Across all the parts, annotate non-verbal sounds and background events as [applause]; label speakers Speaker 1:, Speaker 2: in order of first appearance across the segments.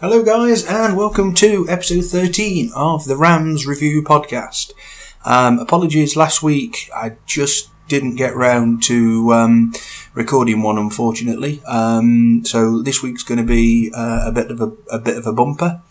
Speaker 1: Hello, guys, and welcome to episode 13 of the Rams Review Podcast. Um, apologies, last week I just didn't get round to um, recording one, unfortunately. Um, so this week's going to be uh, a bit of a, a bit of a bumper.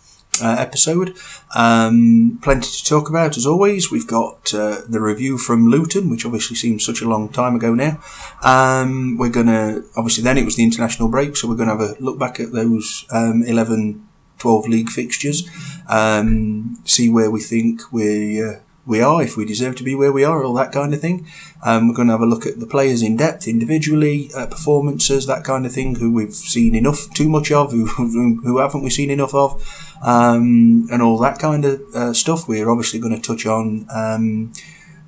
Speaker 1: Uh, episode. Um, plenty to talk about as always. We've got uh, the review from Luton, which obviously seems such a long time ago now. Um, we're going to, obviously, then it was the international break, so we're going to have a look back at those um, 11 12 league fixtures, um, see where we think we uh, we are, if we deserve to be where we are, all that kind of thing. Um, we're going to have a look at the players in depth, individually, uh, performances, that kind of thing, who we've seen enough, too much of, who, [laughs] who haven't we seen enough of, um, and all that kind of uh, stuff. We're obviously going to touch on um,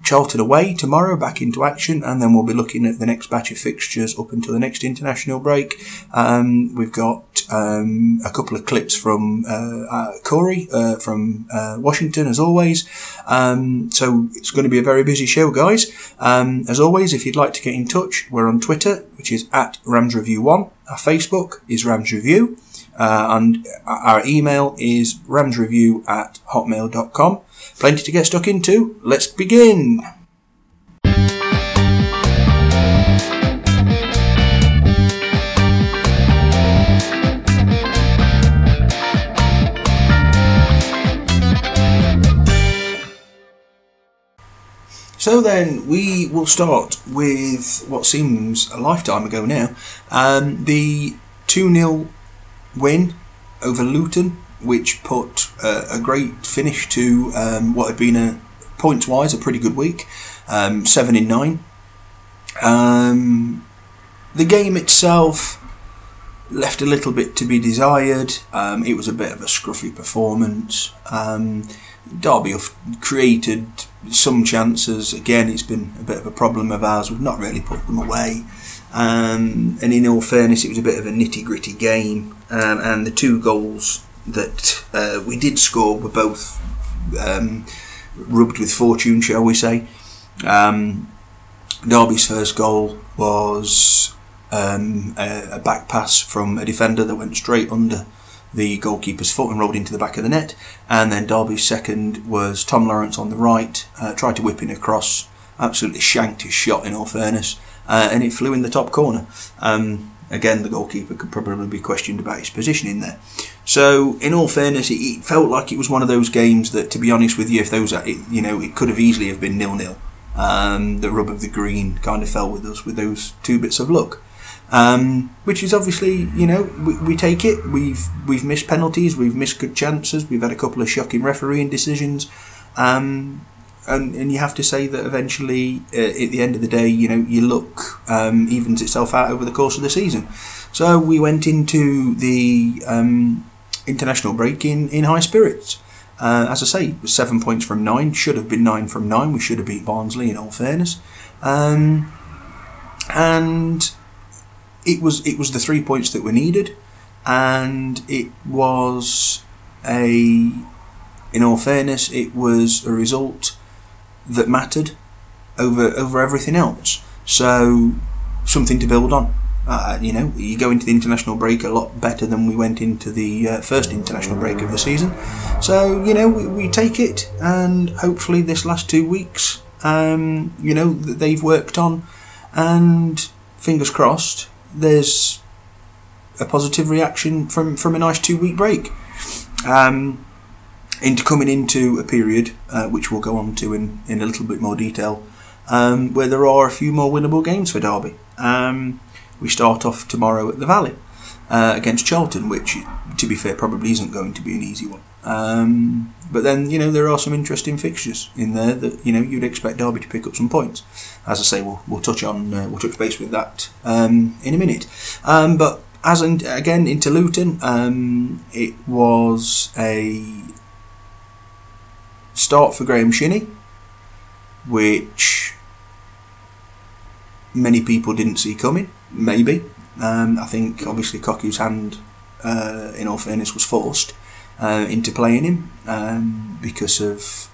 Speaker 1: Charlton away tomorrow, back into action, and then we'll be looking at the next batch of fixtures up until the next international break. Um, we've got um, a couple of clips from uh, uh, Corey uh, from Washington, as always. Um, so it's going to be a very busy show, guys. Um, as always, if you'd like to get in touch, we're on Twitter, which is at RamsReview1. Our Facebook is RamsReview. Uh, and our email is ramsreview at hotmail.com. Plenty to get stuck into. Let's begin. So then we will start with what seems a lifetime ago now. Um, the 2 0 win over Luton, which put uh, a great finish to um, what had been a points wise a pretty good week, um, seven in nine. Um, the game itself left a little bit to be desired. Um, it was a bit of a scruffy performance. Um, Derby created some chances. Again, it's been a bit of a problem of ours. We've not really put them away. Um, and in all fairness, it was a bit of a nitty gritty game. Um, and the two goals that uh, we did score were both um, rubbed with fortune, shall we say. Um, Derby's first goal was um, a, a, back pass from a defender that went straight under the goalkeeper's foot and rolled into the back of the net. And then Derby's second was Tom Lawrence on the right, uh, tried to whip in across, absolutely shanked his shot in all fairness, uh, and it flew in the top corner. Um, again, the goalkeeper could probably be questioned about his position in there. So, in all fairness, it, it, felt like it was one of those games that, to be honest with you, if those, it, you know, it could have easily have been nil nil. Um, the rub of the green kind of fell with us with those two bits of luck. Um, which is obviously, you know, we, we, take it. We've we've missed penalties, we've missed good chances, we've had a couple of shocking refereeing decisions, um, and and you have to say that eventually, uh, at the end of the day, you know, your luck um, evens itself out over the course of the season. So we went into the um, international break in, in high spirits. Uh, as I say, seven points from nine should have been nine from nine. We should have beat Barnsley in all fairness, um, and it was it was the three points that were needed, and it was a in all fairness, it was a result that mattered over over everything else. So something to build on. Uh, you know, you go into the international break a lot better than we went into the uh, first international break of the season. So you know, we, we take it, and hopefully this last two weeks, um, you know, they've worked on, and fingers crossed, there's a positive reaction from from a nice two week break. Um, into coming into a period uh, which we'll go on to in, in a little bit more detail, um, where there are a few more winnable games for Derby. Um, we start off tomorrow at the Valley uh, against Charlton, which, to be fair, probably isn't going to be an easy one. Um, but then, you know, there are some interesting fixtures in there that you know you'd expect Derby to pick up some points. As I say, we'll, we'll touch on uh, we'll touch base with that um, in a minute. Um, but as in, again into Luton, um, it was a start for Graham Shinnie, which many people didn't see coming. Maybe um, I think obviously Cocky's hand, uh, in all fairness, was forced uh, into playing him um, because of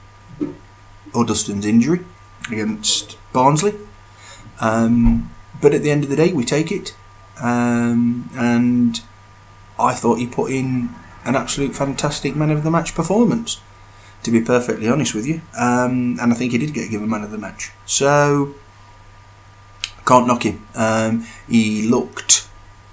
Speaker 1: Huddlestone's injury against Barnsley. Um, but at the end of the day, we take it, um, and I thought he put in an absolute fantastic man of the match performance. To be perfectly honest with you, um, and I think he did get given man of the match. So can't knock him. Um, he looked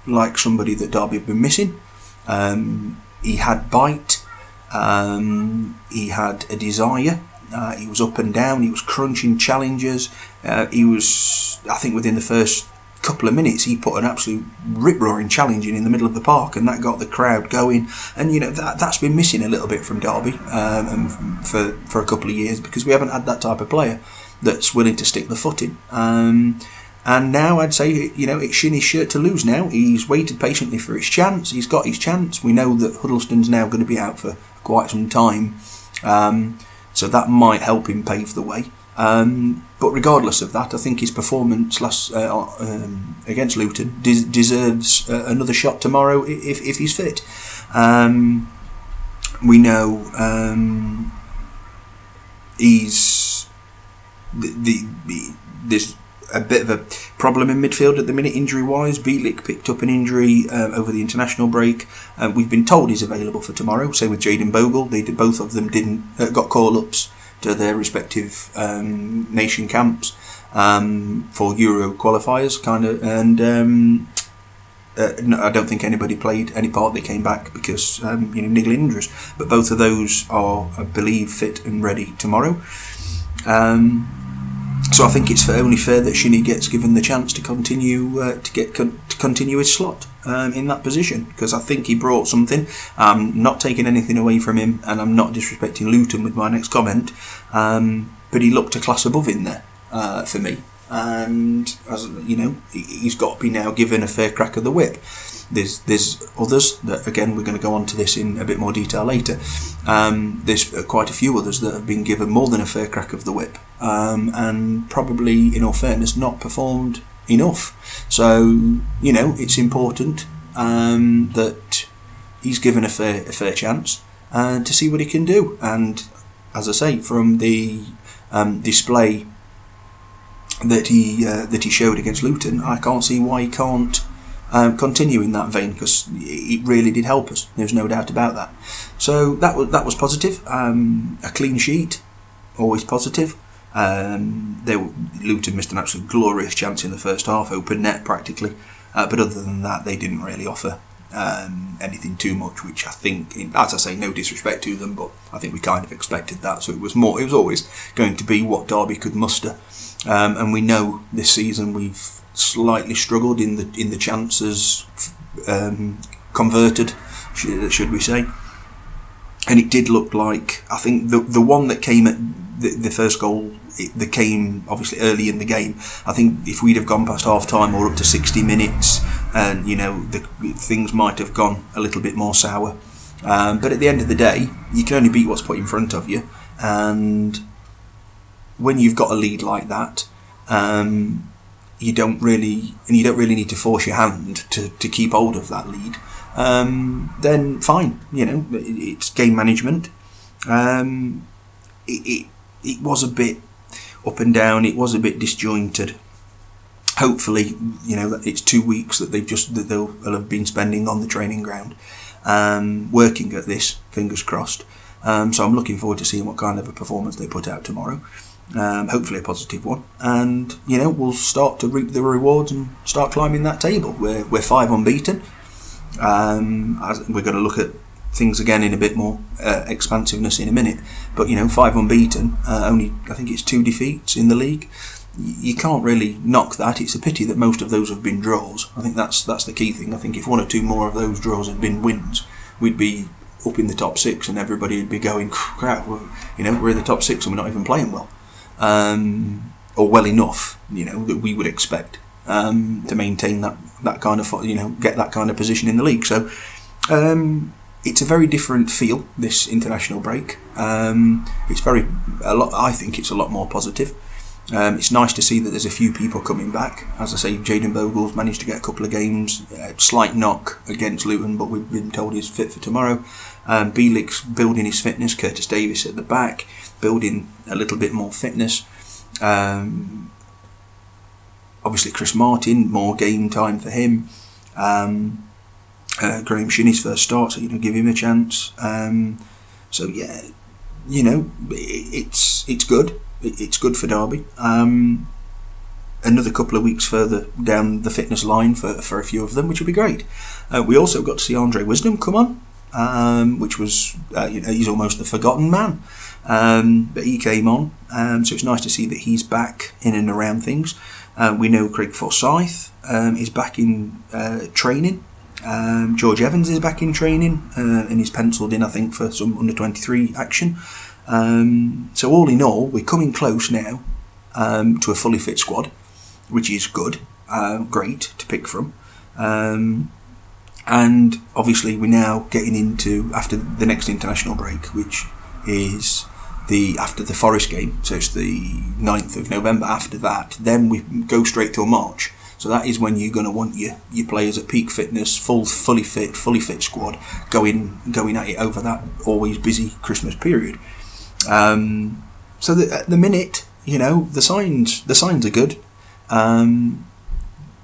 Speaker 1: like somebody that Derby had been missing. Um, he had bite. Um, he had a desire. Uh, he was up and down. He was crunching challenges. Uh, he was, I think, within the first couple of minutes, he put an absolute rip roaring challenge in in the middle of the park, and that got the crowd going. And you know that that's been missing a little bit from Derby um, for for a couple of years because we haven't had that type of player that's willing to stick the foot in. Um, and now I'd say, you know, it's Shinnie's shirt to lose now. He's waited patiently for his chance. He's got his chance. We know that Huddlestone's now going to be out for quite some time. Um, so that might help him pave the way. Um, but regardless of that, I think his performance last uh, um, against Luton des- deserves uh, another shot tomorrow if, if he's fit. Um, we know um, he's the, the, the this a bit of a problem in midfield at the minute, injury wise. Bielik picked up an injury um, over the international break. Um, we've been told he's available for tomorrow. Same with Jayden Bogle. They did, both of them didn't uh, got call ups to their respective um, nation camps um, for Euro qualifiers, kind of, and. Um, uh, no, I don't think anybody played any part. They came back because you know niggling injuries, but both of those are, I believe, fit and ready tomorrow. Um, so I think it's only fair that Shinnie gets given the chance to continue uh, to get con- to continue his slot um, in that position because I think he brought something. I'm not taking anything away from him, and I'm not disrespecting Luton with my next comment. Um, but he looked a class above in there uh, for me, and as you know, he's got to be now given a fair crack of the whip. There's there's others that again we're going to go on to this in a bit more detail later. Um, there's quite a few others that have been given more than a fair crack of the whip, um, and probably, in all fairness, not performed enough. So you know it's important um, that he's given a fair a fair chance uh, to see what he can do. And as I say, from the um, display that he uh, that he showed against Luton, I can't see why he can't um, continue in that vein because it really did help us. There's no doubt about that. So that was that was positive. Um, a clean sheet, always positive. Um, they Luton missed an absolute glorious chance in the first half, open net practically. Uh, but other than that, they didn't really offer um, anything too much, which I think, as I say, no disrespect to them, but I think we kind of expected that. So it was more, it was always going to be what Derby could muster. Um, and we know this season we've slightly struggled in the in the chances um, converted, should we say? And it did look like I think the the one that came at the, the first goal it, that came obviously early in the game. I think if we'd have gone past half time or up to sixty minutes, and you know the things might have gone a little bit more sour. Um, but at the end of the day, you can only beat what's put in front of you, and when you've got a lead like that, um, you don't really and you don't really need to force your hand to, to keep hold of that lead, um, then fine. You know, it's game management. Um, it, it, it was a bit up and down. It was a bit disjointed. Hopefully, you know it's two weeks that they've just that they'll have been spending on the training ground, um, working at this. Fingers crossed. Um, so I'm looking forward to seeing what kind of a performance they put out tomorrow um, hopefully a positive one, and you know we'll start to reap the rewards and start climbing that table. We're we're five unbeaten. Um, we're going to look at things again in a bit more uh, expansiveness in a minute, but you know five unbeaten, uh, only I think it's two defeats in the league. You can't really knock that. It's a pity that most of those have been draws. I think that's that's the key thing. I think if one or two more of those draws had been wins, we'd be up in the top six, and everybody would be going, "Crap, you know, we're in the top six and we're not even playing well." Um, or well enough, you know, that we would expect um, to maintain that that kind of you know get that kind of position in the league. So um, it's a very different feel this international break. Um, it's very a lot. I think it's a lot more positive. Um, it's nice to see that there's a few people coming back. As I say, Jayden Bogle's managed to get a couple of games. Uh, slight knock against Luton, but we've been told he's fit for tomorrow. Um, building his fitness. Curtis Davies at the back building a little bit more fitness. Um, obviously, Chris Martin, more game time for him. Um, uh, Graham Shinnie's first start, so you know, give him a chance. Um, so yeah, you know, it, it's it's good. It, it's good for Derby. Um, another couple of weeks further down the fitness line for, for a few of them, which would be great. Uh, we also got to see Andre Wisdom come on, um, which was uh, you know he's almost the forgotten man, um, but he came on, um, so it's nice to see that he's back in and around things. Uh, we know Craig Forsyth um, is back in uh, training. Um, George Evans is back in training uh, and he's penciled in, I think, for some under 23 action. Um, so, all in all, we're coming close now um, to a fully fit squad, which is good, uh, great to pick from. Um, and obviously, we're now getting into after the next international break, which is the after the Forest game, so it's the 9th of November. After that, then we go straight till March. So that is when you're going to want your, your players at peak fitness, full, fully fit, fully fit squad, going going at it over that always busy Christmas period. Um, so the, at the minute, you know, the signs the signs are good, um,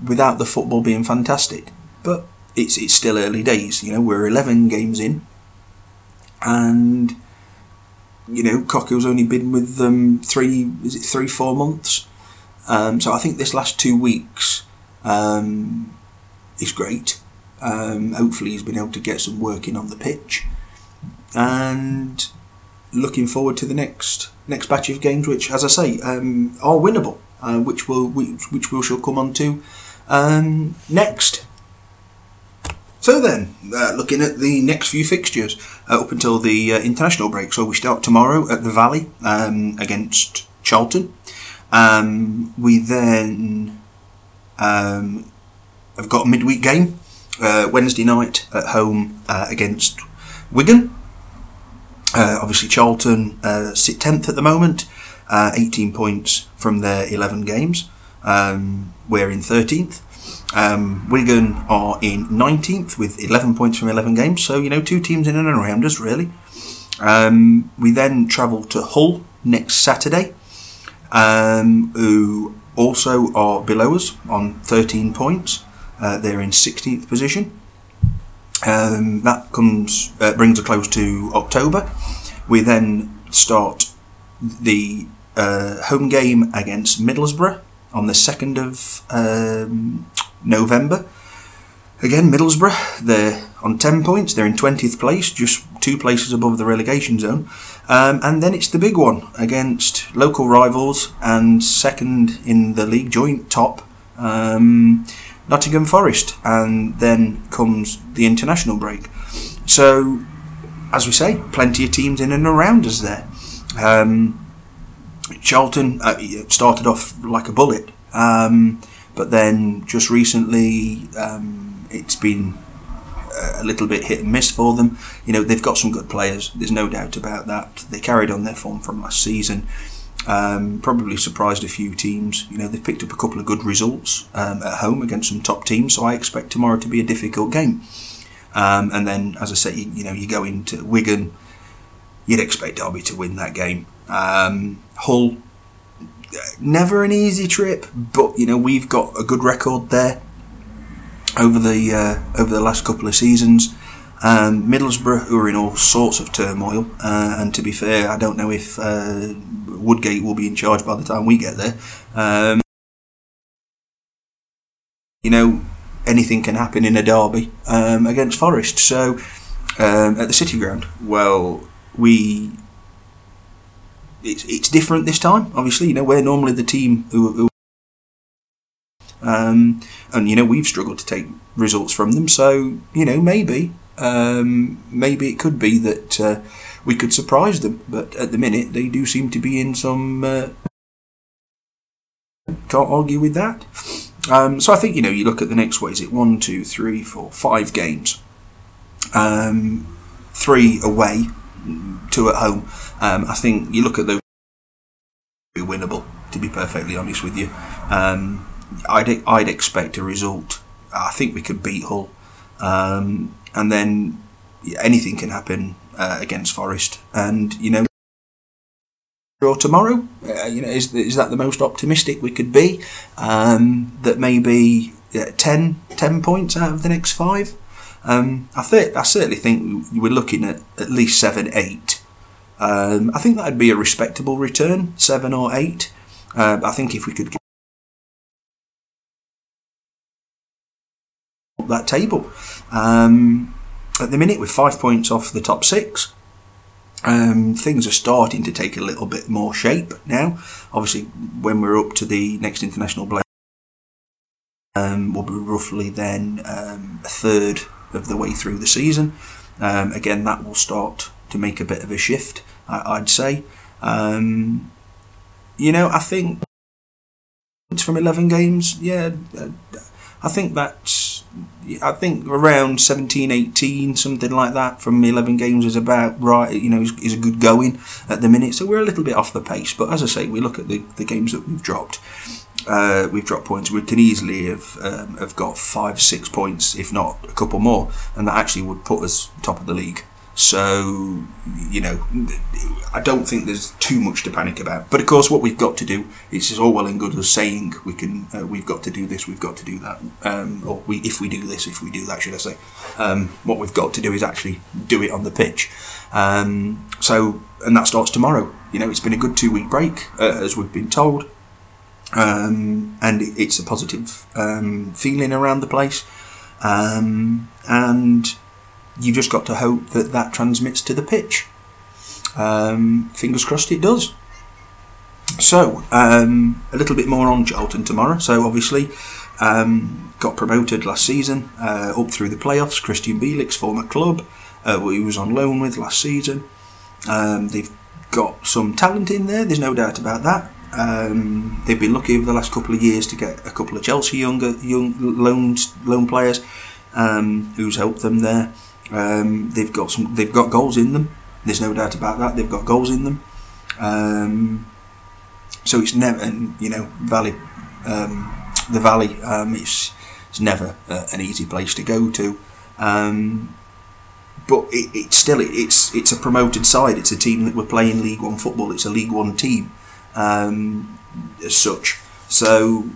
Speaker 1: without the football being fantastic. But it's it's still early days. You know, we're 11 games in, and you know, Cockill's only been with them three, is it three, four months? Um, so I think this last two weeks um, is great. Um, hopefully, he's been able to get some work in on the pitch, and looking forward to the next next batch of games, which, as I say, um, are winnable, uh, which will which, which we shall come on to um, next. So then, uh, looking at the next few fixtures uh, up until the uh, international break. So we start tomorrow at the Valley um, against Charlton. Um, we then um, have got a midweek game uh, Wednesday night at home uh, against Wigan. Uh, obviously, Charlton sit tenth at the moment, 18 points from their 11 games. Um, we're in 13th. Um, Wigan are in 19th with 11 points from 11 games, so you know, two teams in and around us, really. Um, we then travel to Hull next Saturday, um, who also are below us on 13 points. Uh, they're in 16th position. Um, that comes uh, brings us close to October. We then start the uh, home game against Middlesbrough on the 2nd of um, November. Again, Middlesbrough, they're on 10 points, they're in 20th place, just two places above the relegation zone. Um, and then it's the big one against local rivals and second in the league, joint top, um, Nottingham Forest. And then comes the international break. So, as we say, plenty of teams in and around us there. Um, Charlton uh, started off like a bullet. Um, but then just recently, um, it's been a little bit hit and miss for them. You know, they've got some good players. There's no doubt about that. They carried on their form from last season. Um, probably surprised a few teams. You know, they've picked up a couple of good results um, at home against some top teams. So I expect tomorrow to be a difficult game. Um, and then, as I say, you, you, know, you go into Wigan. You'd expect Derby to win that game. Um, Hull never an easy trip, but you know we've got a good record there over the uh, over the last couple of seasons. Um, Middlesbrough, who are in all sorts of turmoil, uh, and to be fair, I don't know if uh, Woodgate will be in charge by the time we get there. Um, you know, anything can happen in a derby um, against Forest. So um, at the City Ground, well, we it's it's different this time. Obviously, you know we're normally the team who, who um, and you know we've struggled to take results from them. So you know maybe um, maybe it could be that uh, we could surprise them. But at the minute, they do seem to be in some. Uh, can't argue with that. Um, so I think you know you look at the next way. Is it one, two, three, four, five games? Um, three away, two at home. Um, I think you look at those be winnable. To be perfectly honest with you, um, I'd I'd expect a result. I think we could beat Hull, um, and then anything can happen uh, against Forest. And you know, draw tomorrow. Uh, you know, is is that the most optimistic we could be? Um, that maybe yeah, 10, 10 points out of the next five. Um, I think I certainly think we're looking at at least seven, eight. Um, I think that'd be a respectable return, seven or eight. Uh, I think if we could get that table. Um, at the minute, with five points off the top six, um, things are starting to take a little bit more shape now. Obviously, when we're up to the next international break, um, we'll be roughly then um, a third of the way through the season. Um, again, that will start to make a bit of a shift, I, would say. Um, you know, I think it's from 11 games, yeah, uh, I think that's I think around 17, 18, something like that from 11 games is about right, you know, is, is a good going at the minute. So we're a little bit off the pace. But as I say, we look at the, the games that we've dropped. Uh, we've dropped points. We can easily have um, have got five, six points, if not a couple more, and that actually would put us top of the league. So, you know, I don't think there's too much to panic about. But of course, what we've got to do is all well and good as saying we can, uh, we've got to do this, we've got to do that, um, or we, if we do this, if we do that, should I say? Um, what we've got to do is actually do it on the pitch. Um, so, and that starts tomorrow. You know, it's been a good two week break, uh, as we've been told, um, and it's a positive um, feeling around the place, um, and you've just got to hope that that transmits to the pitch. Um, fingers crossed it does. So, um, a little bit more on Charlton tomorrow. So, obviously, um, got promoted last season, uh, up through the playoffs. Krystian Bielik's former club, uh, he was on loan with last season. They've got some talent in there, there's no doubt about that. Um, they've been lucky over the last couple of years to get a couple of Chelsea younger young loan loan players um, who's helped them there. Um, they've got some. They've got goals in them. There's no doubt about that. They've got goals in them. Um, so it's never, and you know, Valley, um, the Valley. Um, it's it's never uh, an easy place to go to. But it, it's still it, it's it's a promoted side. It's a team that we're playing League One football. It's a League One team um, as such. So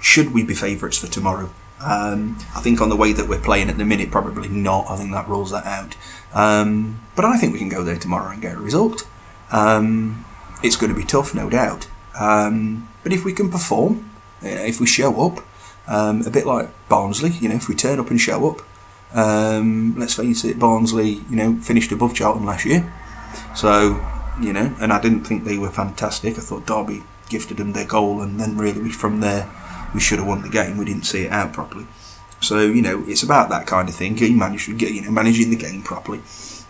Speaker 1: should we be favourites for tomorrow? Um, I think on the way that we're playing at the minute, probably not. I think that rules that out. Um, but I think we can go there tomorrow and get a result. Um, it's going to be tough, no doubt. Um, but if we can perform, uh, if we show up, um, a bit like Barnsley, you know, if we turn up and show up, um, let's face it, Barnsley, you know, finished above Charlton last year. So, you know, and I didn't think they were fantastic. I thought Derby gifted them their goal, and then really from there we should have won the game. We didn't see it out properly. So you know, it's about that kind of thing. Getting managed, you know, managing the game properly.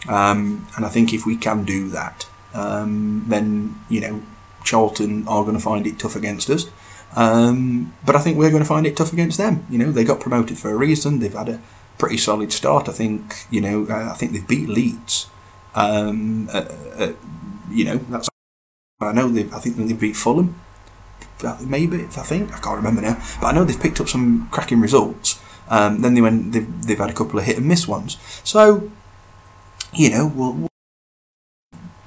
Speaker 1: Um, and I think if we can do that, um, then you know, Charlton are going to find it tough against us. Um, but I think we're going to find it tough against them. You know, they got promoted for a reason. They've had a pretty solid start. I think. You know, uh, I think they've beat Leeds. Um, uh, uh, you know, that's. I know they. I think they beat Fulham maybe I think I can't remember now. But I know they've picked up some cracking results. Um, then they went. They've, they've had a couple of hit and miss ones. So you know we'll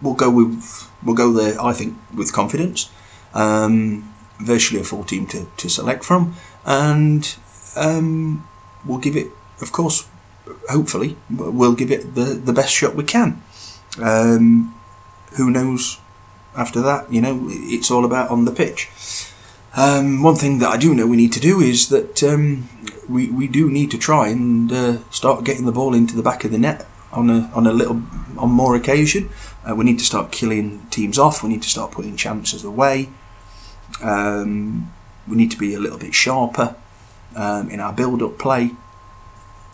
Speaker 1: we'll go with we'll go there. I think with confidence. Um, virtually a full team to, to select from, and um, we'll give it. Of course, hopefully, we'll give it the the best shot we can. Um, who knows after that, you know, it's all about on the pitch. Um, one thing that I do know we need to do is that um, we, we do need to try and uh, start getting the ball into the back of the net on a on a little on more occasion. Uh, we need to start killing teams off. We need to start putting chances away. Um, we need to be a little bit sharper um, in our build-up play,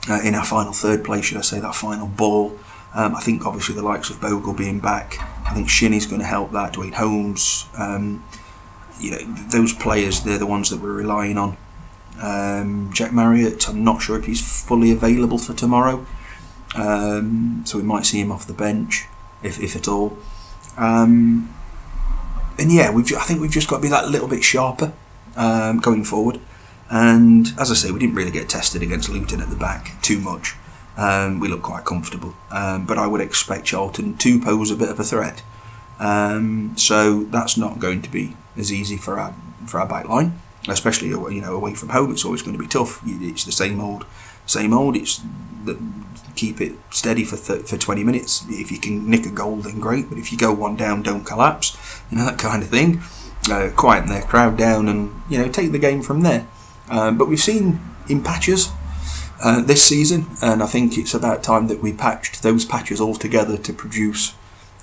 Speaker 1: uh, in our final third play, should I say? That final ball. Um, I think obviously the likes of Bogle being back I think Shinnie's going to help that. Duane Holmes, um, you know, those players, they're the ones that we're relying on. Um, Jack Marriott, I'm not sure if he's fully available for tomorrow, um, so we might see him off the bench, if, if at all. Um, and yeah, we've I think we've just got to be that little bit sharper um, going forward. And as I say, we didn't really get tested against Luton at the back too much. Um, we look quite comfortable, um, but I would expect Charlton to pose a bit of a threat. Um, so that's not going to be as easy for our for our back line, especially you know away from home. It's always going to be tough. It's the same old same old. It's the, keep it steady for th- for 20 minutes. If you can nick a goal, then great. But if you go one down, don't collapse. [laughs] You know that kind of thing. Uh, quieten their crowd down, and you know take the game from there. Um, but we've seen in patches uh, this season, and I think it's about time that we patched those patches all together to produce,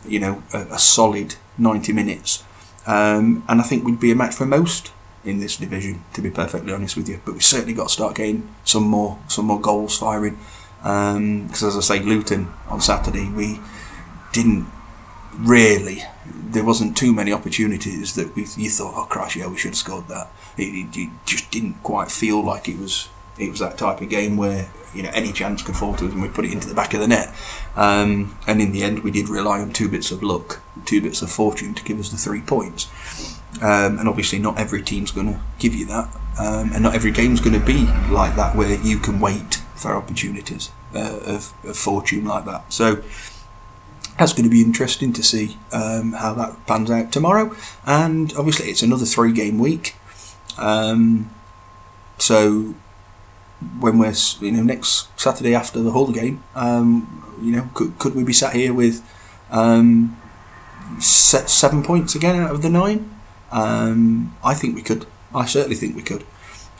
Speaker 1: you know, a, a solid 90 minutes. Um, and I think we'd be a match for most in this division, to be perfectly honest with you. But we certainly got to start getting some more, some more goals firing. Because um, as I say, Luton on Saturday, we didn't really. There wasn't too many opportunities that we you thought, oh Christ, yeah, we should have scored that. It, it, it just didn't quite feel like it was it was that type of game where you know any chance could fall to us and we put it into the back of the net. Um, and in the end, we did rely on two bits of luck, two bits of fortune to give us the three points. Um, and obviously, not every team's going to give you that, um, and not every game's going to be like that where you can wait for opportunities uh, of, of, fortune like that. So that's going to be interesting to see um, how that pans out tomorrow. And obviously, it's another three game week. Um, so when we're you know next Saturday after the Hull game, um, you know, could, could we be sat here with um, seven points again out of the nine? Um, I think we could. I certainly think we could.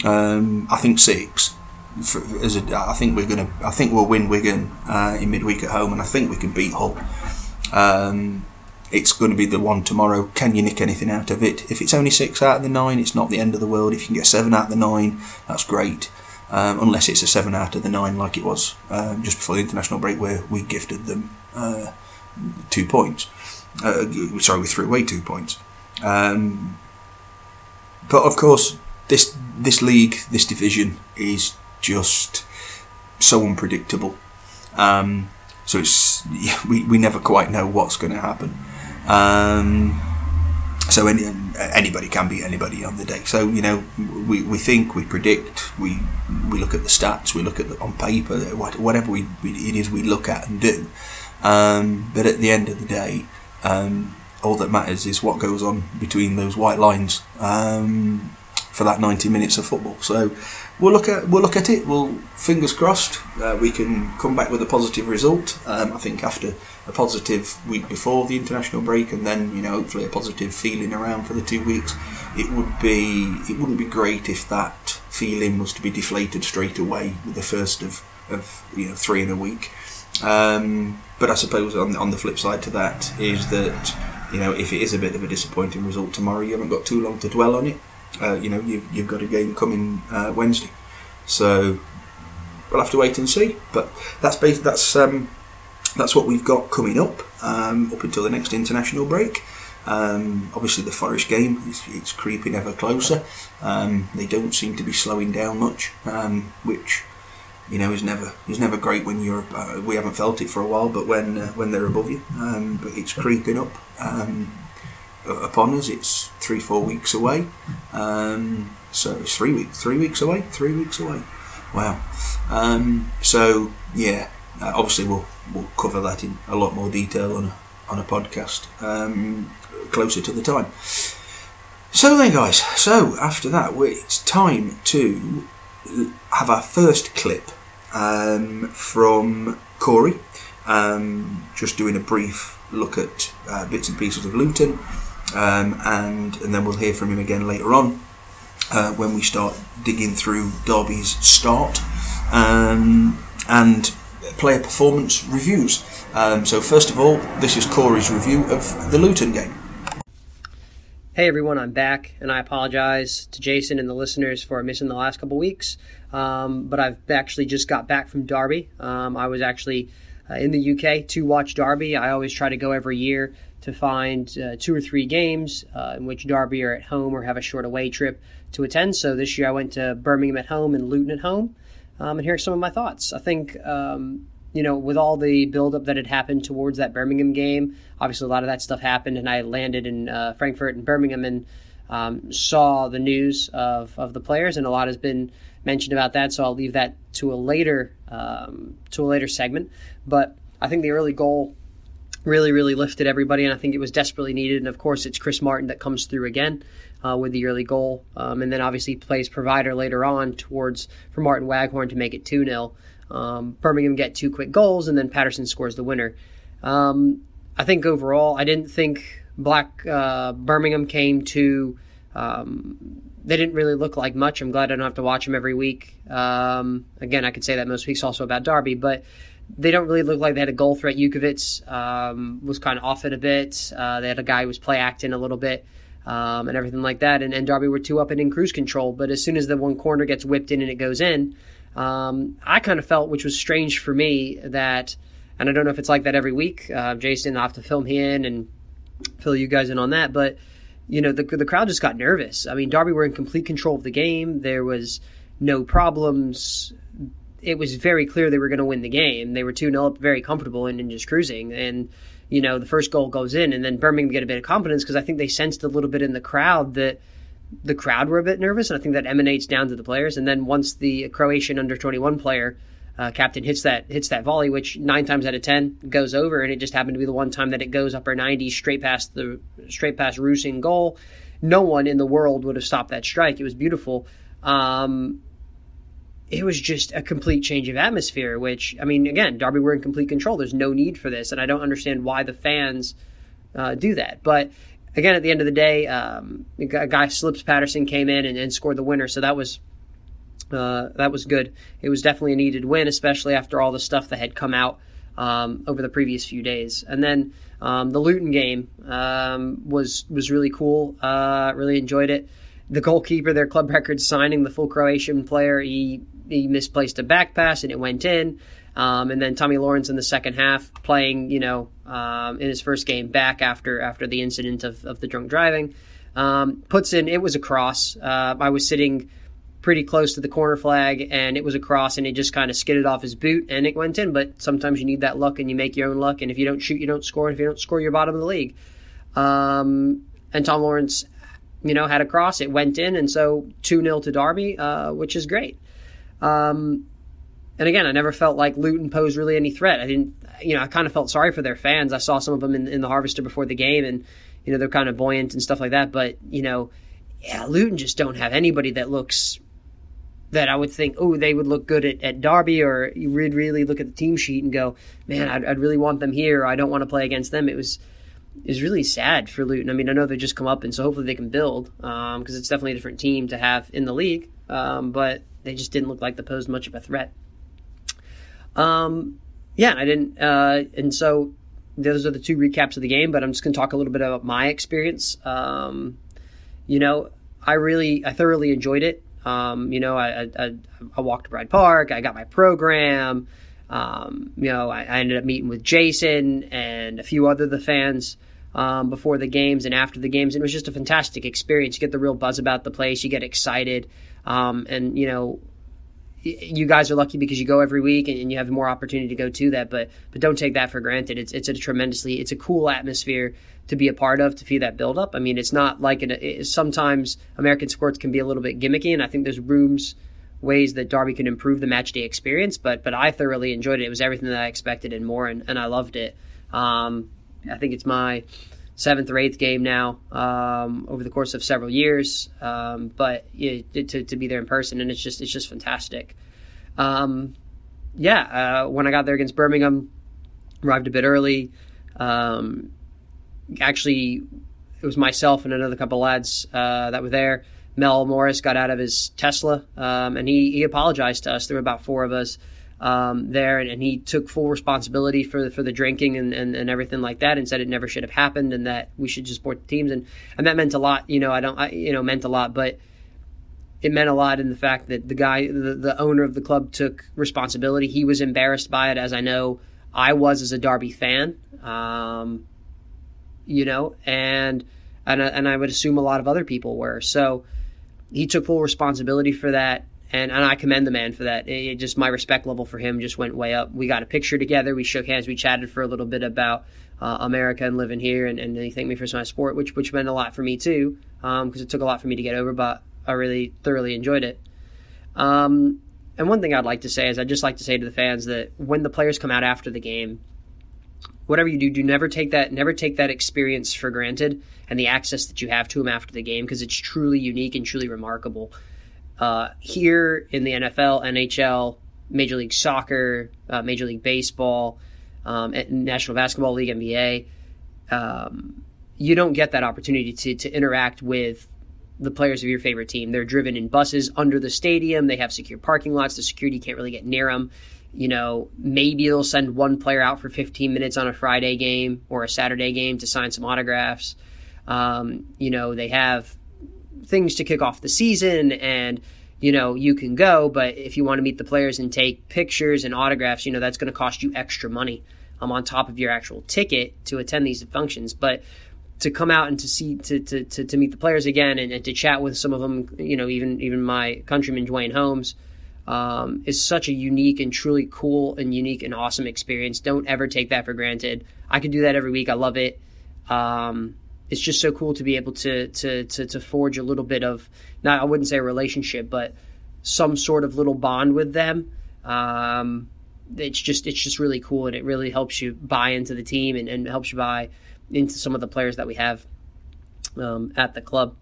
Speaker 1: Um, I think six. For, as a, I think we're gonna. I think we'll win Wigan uh, in midweek at home, and I think we can beat Hull. Um, it's going to be the one tomorrow. Can you nick anything out of it? If it's only six out of the nine, it's not the end of the world. If you can get seven out of the nine, that's great um, unless it's a seven out of the nine like it was um, just before the international break where we gifted them uh, two points. Uh, sorry, we threw away two points. Um, but of course, this this league, this division is just so unpredictable. Um, so it's [laughs] we, we never quite know what's going to happen. So any, anybody can beat anybody on the day. So you know, we, we think, we predict, we we look at the stats, we look at the, on paper, whatever we, it is we look at and do. Um, but at the end of the day, um, all that matters is what goes on between those white lines um, for that ninety minutes of football. So we'll look at we'll look at it. We'll fingers crossed uh, we can come back with a positive result. Um, I think after a positive week before the international break, and then you know hopefully a positive feeling around for the two weeks. It would be it wouldn't be great if that feeling was to be deflated straight away with the first of, of you know three in a week. Um, but I suppose on on the flip side to that is that you know if it is a bit of a disappointing result tomorrow, you haven't got too long to dwell on it. Uh, you know you've you've got a game coming uh, Wednesday, so we'll have to wait and see. But that's based, that's um, that's what we've got coming up um, up until the next international break. Um, obviously, the Forest game is it's creeping ever closer. Um, they don't seem to be slowing down much, um, which you know is never is never great when you're. Uh, we haven't felt it for a while, but when uh, when they're above you, um, but it's creeping up upon us. It's three four weeks away, so it's three weeks three weeks away, three weeks away. Wow. so yeah, uh, obviously we'll we'll cover that in a lot more detail on a, on a podcast um, closer to the time. So then, guys, so after that, it's time to have our first clip um, from Corey, um, just doing a brief look at uh, bits and pieces of Luton, um, and and then we'll hear from him again later on uh, when we start digging through Derby's start, um, and player performance reviews. Um, so, first of all, this is Corey's review of the Luton game.
Speaker 2: Hey everyone, I'm back, and I apologize to Jason and the listeners for missing the last couple weeks. Um, but I've actually just got back from Derby. Um, I was actually uh, in the UK to watch Derby. I always try to go every year to find uh, two or three games uh, in which Derby are at home or have a short away trip to attend. So this year I went to Birmingham at home and Luton at home um, and are some of my thoughts. I think, um, you know, with all the buildup that had happened towards that Birmingham game, obviously a lot of that stuff happened, and I landed in uh, Frankfurt and Birmingham and um, saw the news of, of the players, and a lot has been mentioned about that. So I'll leave that to a later um, to a later segment. But I think the early goal really, really lifted everybody, and I think it was desperately needed. And of course, it's Chris Martin that comes through again uh, with the early goal, um, and then obviously plays provider later on towards for Martyn Waghorn to make it 2 0. Um, Birmingham get two quick goals, and then Paterson scores the winner. Um, I think overall, I didn't think Black uh, Birmingham came to. Um, they didn't really look like much. I'm glad I don't have to watch them every week. Um, again, I could say that most weeks also about Derby, but they don't really look like they had a goal threat. Jutkiewicz um, was kind of off it a bit. Uh, they had a guy who was play acting a little bit um, and everything like that. And, and Derby were two up and in cruise control. But as soon as the one corner gets whipped in and it goes in, um, I kind of felt, which was strange for me, that, and I don't know if it's like that every week. Uh, Jason, I'll have to film in and fill you guys in on that. But, you know, the, the crowd just got nervous. I mean, Derby were in complete control of the game. There was no problems it was very clear they were going to win the game. They were 2 0 up, very comfortable and, and just cruising. And, you know, the first goal goes in, and then Birmingham get a bit of confidence because I think they sensed a little bit in the crowd that the crowd were a bit nervous. And I think that emanates down to the players. And then once the Croatian under 21 player, uh, captain hits that hits that volley, which nine times out of ten goes over, and it just happened to be the one time that it goes upper 90 straight past the straight past Rusyn goal. No one in the world would have stopped that strike. It was beautiful. Um, it was just a complete change of atmosphere, which, I mean, again, Derby were in complete control. There's no need for this, and I don't understand why the fans uh, do that. But again, at the end of the day, um, a guy Slips Paterson came in and, and scored the winner, so that was uh, that was good. It was definitely a needed win, especially after all the stuff that had come out um, over the previous few days. And then um, the Luton game um, was was really cool. Uh, really enjoyed it. The goalkeeper, their club record signing, the full Croatian player, he he misplaced a back pass and it went in. Um, and then Tommy Lawrence in the second half playing, you know, um, in his first game back after after the incident of, of the drunk driving, um, puts in. It was a cross. Uh, I was sitting pretty close to the corner flag, and it was a cross, and it just kind of skidded off his boot, and it went in. But sometimes you need that luck, and you make your own luck. And if you don't shoot, you don't score. And if you don't score, you're bottom of the league. Um, and Tom Lawrence, you know, had a cross. It went in, and so two 0 to Derby, uh, which is great. Um, and again, I never felt like Luton posed really any threat. I didn't, you know, I kind of felt sorry for their fans. I saw some of them in, in the Harvester before the game, and you know they're kind of buoyant and stuff like that. But you know, yeah, Luton just don't have anybody that looks that I would think, oh, they would look good at, at Derby, or you would really look at the team sheet and go, man, I'd, I'd really want them here. I don't want to play against them. It was is really sad for Luton. I mean, I know they just come up, and so hopefully they can build because um, it's definitely a different team to have in the league. Um, but they just didn't look like they posed much of a threat. Um, yeah, I didn't, uh, and so those are the two recaps of the game. But I'm just going to talk a little bit about my experience. Um, you know, I really, I thoroughly enjoyed it. Um, you know, I, I, I walked to Pride Park. I got my program. Um, you know, I, I, ended up meeting with Jason and a few other the fans um, before the games and after the games. And it was just a fantastic experience. You get the real buzz about the place. You get excited. Um, and you know, you guys are lucky because you go every week and, you have more opportunity to go to that. But but don't take that for granted. It's it's a tremendously it's a cool atmosphere to be a part of to feel that build up. I mean, it's not like an, it, sometimes American sports can be a little bit gimmicky, and I think there's rooms ways that Derby could improve the match day experience. But but I thoroughly enjoyed it. It was everything that I expected and more, and, and I loved it. Um, I think it's my seventh or eighth game now um, over the course of several years. Um, but yeah, to, to be there in person, and it's just it's just fantastic. Um, yeah, uh, when I got there against Birmingham, arrived a bit early. Um, actually, it was myself and another couple lads uh, that were there. Mel Morris got out of his Tesla, um, and he, he apologized to us. There were about four of us um, there, and, and, he took full responsibility for the, for the drinking and, and, and, everything like that, and said it never should have happened, and that we should just support the teams, and and that meant a lot. You know, I don't, I, you know, meant a lot, but it meant a lot in the fact that the guy, the, the owner of the club, took responsibility. He was embarrassed by it, as I know I was as a Derby fan. Um, you know, and and and I would assume a lot of other people were. So he took full responsibility for that and, and I commend the man for that. It, it just my respect level for him just went way up. We got a picture together. We shook hands. We chatted for a little bit about uh, America and living here, and, and he thanked me for my sport, which which meant a lot for me too, because um, it took a lot for me to get over. But I really thoroughly enjoyed it. Um, and one thing I'd like to say is I'd just like to say to the fans that when the players come out after the game, whatever you do, do never take that never take that experience for granted and the access that you have to him after the game because it's truly unique and truly remarkable. Uh, here in the NFL, NHL, Major League Soccer, uh, Major League Baseball, um, National Basketball League, NBA, um, you don't get that opportunity to, to interact with the players of your favorite team. They're driven in buses under the stadium. They have secure parking lots. The security can't really get near them. You know, maybe they'll send one player out for 15 minutes on a Friday game or a Saturday game to sign some autographs. Um, you know, they have things to kick off the season and you know, you can go, but if you want to meet the players and take pictures and autographs, you know, that's going to cost you extra money um, on top of your actual ticket to attend these functions. But to come out and to see to to, to, to meet the players again and, and, to chat with some of them, you know, even even my countryman Duane Holmes, um, is such a unique and truly cool and unique and awesome experience. Don't ever take that for granted. I could do that every week. I love it. Um, it's just so cool to be able to, to to to forge a little bit of not I wouldn't say a relationship, but some sort of little bond with them. Um, it's just it's just really cool and it really helps you buy into the team and, and helps you buy into some of the players that we have um, at the club.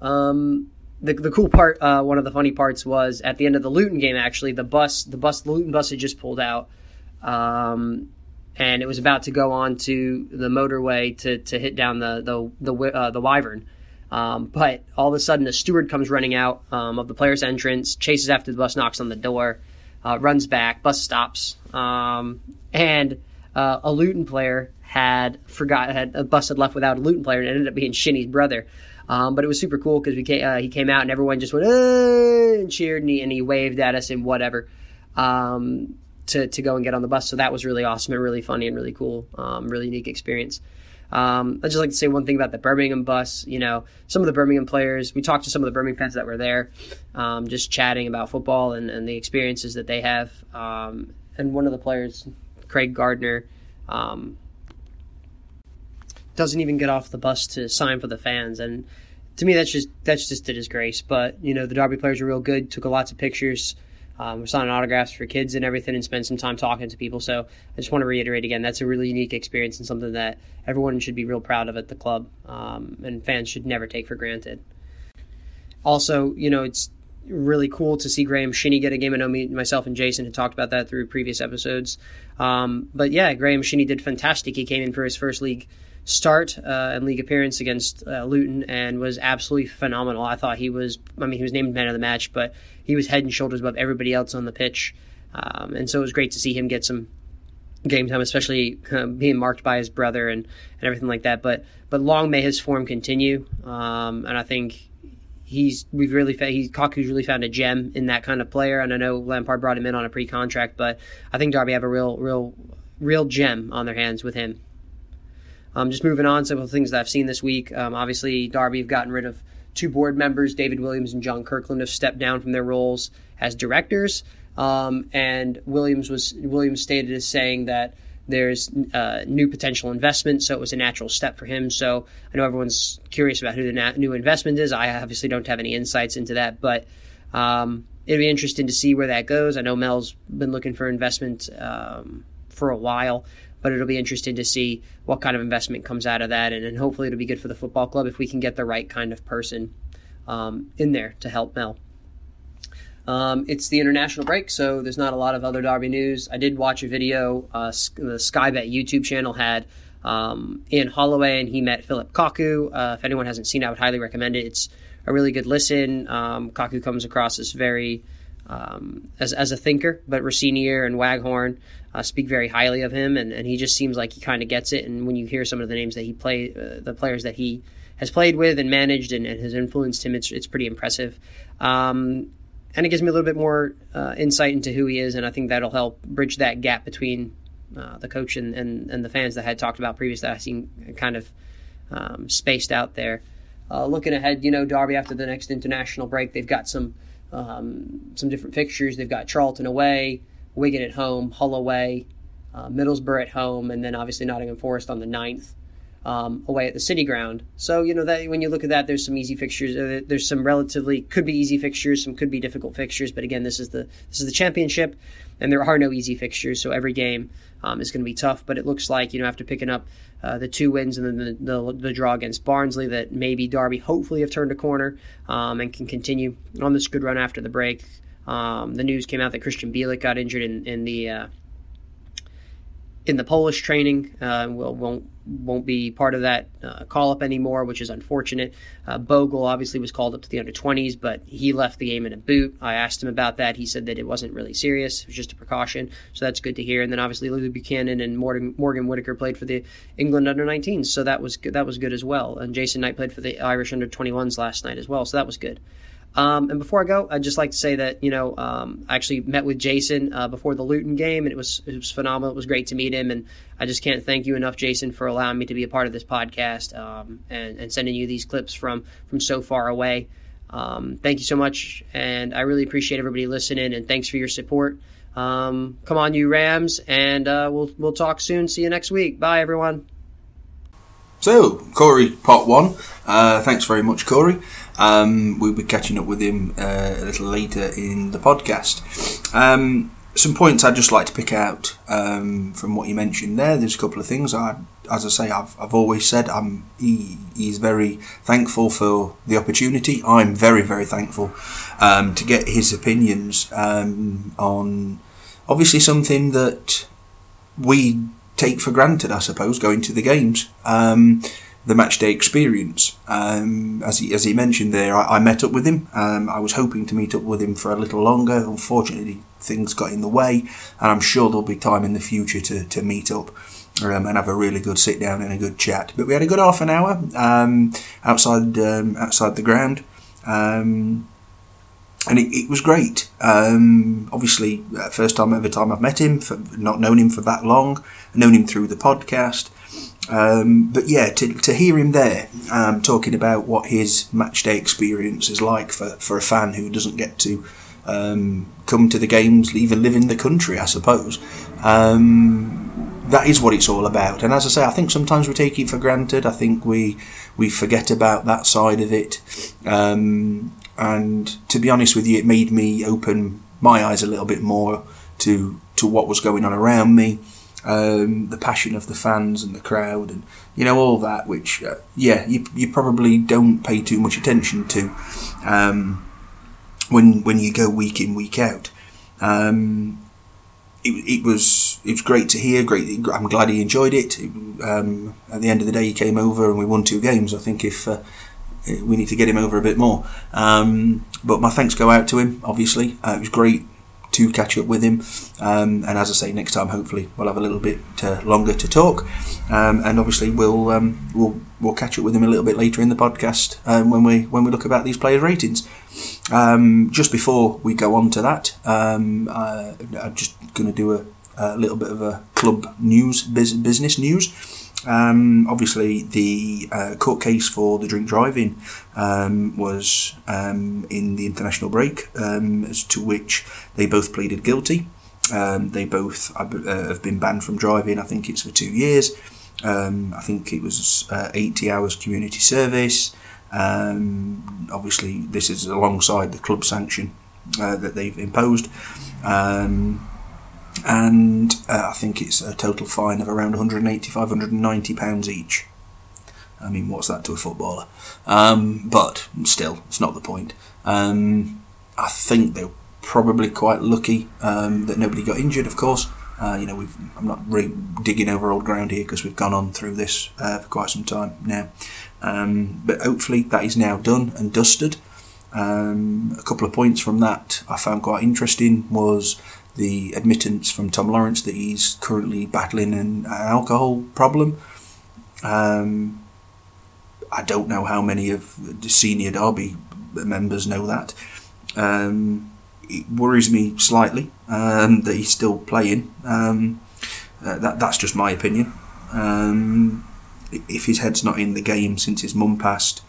Speaker 2: Um, the, the cool part, uh, one of the funny parts was at the end of the Luton game. Actually, the bus, the bus, the Luton bus had just pulled out, um, and it was about to go on to the motorway to, to hit down the the the, uh, the Wyvern. Um, but all of a sudden, a steward comes running out um, of the player's entrance, chases after the bus, knocks on the door, uh, runs back, bus stops, um, and uh, a Luton player had forgot had a bus had left without a Luton player, and ended up being Shinnie's brother. Um, but it was super cool because we came, uh, he came out and everyone just went and cheered and he, and he waved at us and whatever um, to to go and get on the bus. So that was really awesome and really funny and really cool, um, really unique experience. Um, I'd just like to say one thing about the Birmingham bus. You know, some of the Birmingham players, we talked to some of the Birmingham fans that were there, um, just chatting about football and, and, the experiences that they have. Um, and one of the players, Craig Gardner, um, doesn't even get off the bus to sign for the fans. And to me, that's just that's just a disgrace. But you know, the Derby players are real good. Took lots of pictures. Um, we're signing autographs for kids and everything and spend some time talking to people. So I just want to reiterate again, that's a really unique experience and something that everyone should be real proud of at the club um, and fans should never take for granted. Also, you know, it's really cool to see Graeme Shinnie get a game. I know me, myself and Jason had talked about that through previous episodes. Um, but yeah, Graeme Shinnie did fantastic. He came in for his first league start uh, and league appearance against uh, Luton and was absolutely phenomenal. I thought he was, I mean, he was named man of the match, but he was head and shoulders above everybody else on the pitch. Um, and so it was great to see him get some game time, especially uh, being marked by his brother and, and everything like that. But but long may his form continue. Um, and I think he's we've really fa- he Cocu's really found a gem in that kind of player. And I know Lampard brought him in on a pre-contract, but I think Derby have a real real real gem on their hands with him. Um, just moving on, some of the things that I've seen this week. Um, obviously, Derby have gotten rid of two board members. David Williams and John Kirkland have stepped down from their roles as directors. Um, and Williams was Williams stated as saying that there's uh, new potential investment, so it was a natural step for him. So I know everyone's curious about who the na- new investment is. I obviously don't have any insights into that, but um, it'd be interesting to see where that goes. I know Mel's been looking for investment um, for a while but it'll be interesting to see what kind of investment comes out of that, and, and hopefully it'll be good for the football club if we can get the right kind of person um, in there to help Mel. Um, it's the international break, so there's not a lot of other Derby news. I did watch a video. Uh, the Sky Bet YouTube channel had um, Ian Holloway, and he met Phillip Cocu. Uh, if anyone hasn't seen it, I would highly recommend it. It's a really good listen. Um, Cocu comes across as very um, as, as a thinker, but Rosenior and Waghorn uh, speak very highly of him, and, and he just seems like he kind of gets it. And when you hear some of the names that he play, uh, the players that he has played with and managed and, and has influenced him, it's it's pretty impressive. Um, and it gives me a little bit more uh, insight into who he is, and I think that'll help bridge that gap between uh, the coach and, and, and the fans that I had talked about previous that I seen kind of um, spaced out there. Uh, looking ahead, you know, Derby after the next international break, they've got some um, some different fixtures. They've got Charlton away, Wigan at home, Hull away, uh, Middlesbrough at home, and then obviously Nottingham Forest on the 9th. um, away at the City Ground. So you know that when you look at that, there's some easy fixtures. Uh, there's some relatively could be easy fixtures, some could be difficult fixtures. But again, this is the this is the championship, and there are no easy fixtures. So every game um, is going to be tough. But it looks like you know after picking up uh, the two wins and then the, the, the, draw against Barnsley, that maybe Derby hopefully have turned a corner um, and can continue on this good run after the break. Um, the news came out that Krystian Bielik got injured in in the uh, in the Polish training. Uh, will won't won't be part of that uh, call up anymore, which is unfortunate. Uh, Bogle obviously was called up to the under 20s, but he left the game in a boot. I asked him about that. He said that it wasn't really serious; it was just a precaution. So that's good to hear. And then obviously Lee Buchanan and Morgan, Morgan Whittaker played for the England under 19s, so that was good, that was good as well. And Jason Knight played for the Irish under 21s last night as well, so that was good. Um, and before I go, I'd just like to say that you know um, I actually met with Jason uh, before the Luton game, and it was it was phenomenal. It was great to meet him, and I just can't thank you enough, Jason, for allowing me to be a part of this podcast um, and, and, sending you these clips from from so far away. Um, thank you so much, and I really appreciate everybody listening, and thanks for your support. Um, come on, you Rams, and uh, we'll we'll talk soon. See you next week. Bye, everyone.
Speaker 1: So, Corey, part one. Uh, thanks very much, Corey. Um, we'll be catching up with him uh, a little later in the podcast. Um, some points I'd just like to pick out um, from what you mentioned there. There's a couple of things. I, as I say, I've, I've always said I'm, he, he's very thankful for the opportunity. I'm very, very thankful um, to get his opinions um, on obviously something that we take for granted, I suppose, going to the games. Um, the match day experience. Um, as he as he mentioned there, I, I met up with him. Um, I was hoping to meet up with him for a little longer. Unfortunately, things got in the way, and I'm sure there'll be time in the future to, to meet up um, and have a really good sit down and a good chat. But we had a good half an hour um, outside um, outside the ground. Um, and it, it was great. Um, obviously, uh, first time ever time I've met him, for not known him for that long, known him through the podcast. Um, but yeah, to, to hear him there um, talking about what his match day experience is like for, for a fan who doesn't get to um, come to the games, even live in the country, I suppose. Um, that is what it's all about. And as I say, I think sometimes we take it for granted. I think we we forget about that side of it. Um, and to be honest with you, it made me open my eyes a little bit more to to what was going on around me, um, the passion of the fans and the crowd, and you know all that. Which, uh, yeah, you you probably don't pay too much attention to um, when when you go week in week out. Um, it, it was it was great to hear. Great, I'm glad he enjoyed it. Um, at the end of the day, he came over and we won two games. I think if uh, we need to get him over a bit more. Um, but my thanks go out to him. Obviously, uh, it was great to catch up with him. Um, and as I say, next time hopefully we'll have a little bit uh, longer to talk. Um, and obviously we'll um, we'll we'll catch up with him a little bit later in the podcast um, when we when we look about these players' ratings. Um, just before we go on to that, um, uh, I'm just going to do a, a, little bit of a club news business news. Um, obviously, the uh, court case for the drink driving um, was um, in the international break, um, as to which they both pleaded guilty. Um, they both uh, have been banned from driving. I think it's for two years. Um, I think it was uh, 80 hours community service. obviously, this is alongside the club sanction uh, that they've imposed. Um, and uh, I think it's a total fine of around 185, 190 pounds each. I mean, what's that to a footballer? Um, but still, it's not the point. Um, I think they're probably quite lucky um, that nobody got injured. Of course, uh, you know, we've, I'm not digging over old ground here because we've gone on through this uh, for quite some time now. Um, but hopefully, that is now done and dusted. Um, a couple of points from that I found quite interesting was the admittance from Tom Lawrence that he's currently battling an, alcohol problem. Um, I don't know how many of the senior Derby members know that. Um, it worries me slightly um, that he's still playing. Um, uh, that that's just my opinion. Um, if his head's not in the game since his mum passed,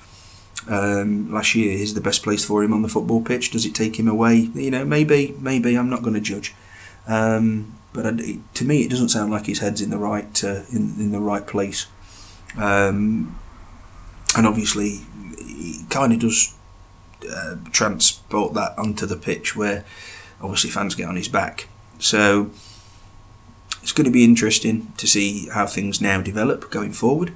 Speaker 1: um, last year is the best place for him on the football pitch. Does it take him away? You know, maybe, maybe. I'm not going to judge, um, but I, to me, it doesn't sound like his head's in the right uh, in in the right place. Um, and obviously, he kind of does uh, transport that onto the pitch where obviously fans get on his back. So it's going to be interesting to see how things now develop going forward.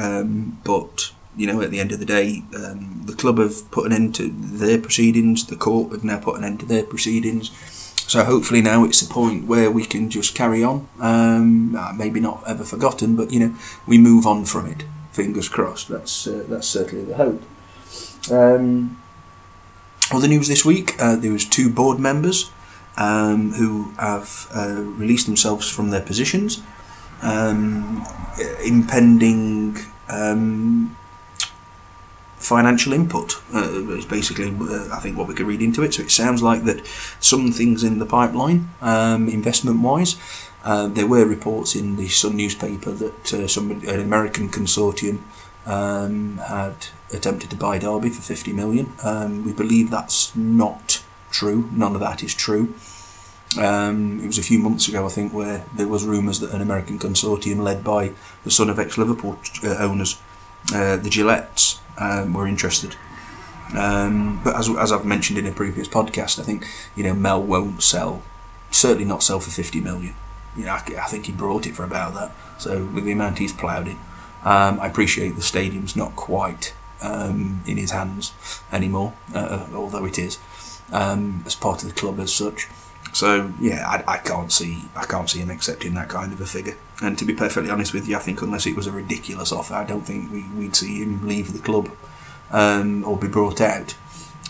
Speaker 1: Um, but you know, at the end of the day, um, the club have put an end to their proceedings. The court have now put an end to their proceedings. So hopefully now it's a point where we can just carry on. Um, uh, maybe not ever forgotten, but you know, we move on from it. Fingers crossed. That's uh, that's certainly the hope. Um, other news this week: uh, there was two board members um, who have uh, released themselves from their positions, um, impending um, financial input uh, is basically uh, I think what we could read into it. So it sounds like that some things in the pipeline, um, investment wise. Uh, there were reports in the Sun newspaper that uh, some an American consortium um, had attempted to buy Derby for 50 million. Um, we believe that's not true. None of that is true. Um, it was a few months ago, I think, where there was rumours that an American consortium led by the son of ex-Liverpool uh, owners, uh, the Gilletts, um, were interested. Um, but as, as I've mentioned in a previous podcast, I think you know Mel won't sell, certainly not sell for fifty million. You know, I, I think he brought it for about that. So with the amount he's ploughed in, um, I appreciate the stadium's not quite um, in his hands anymore, uh, although it is um, as part of the club as such. So yeah, I, I can't see I can't see him accepting that kind of a figure. And to be perfectly honest with you, I think unless it was a ridiculous offer, I don't think we, we'd see him leave the club um, or be brought out.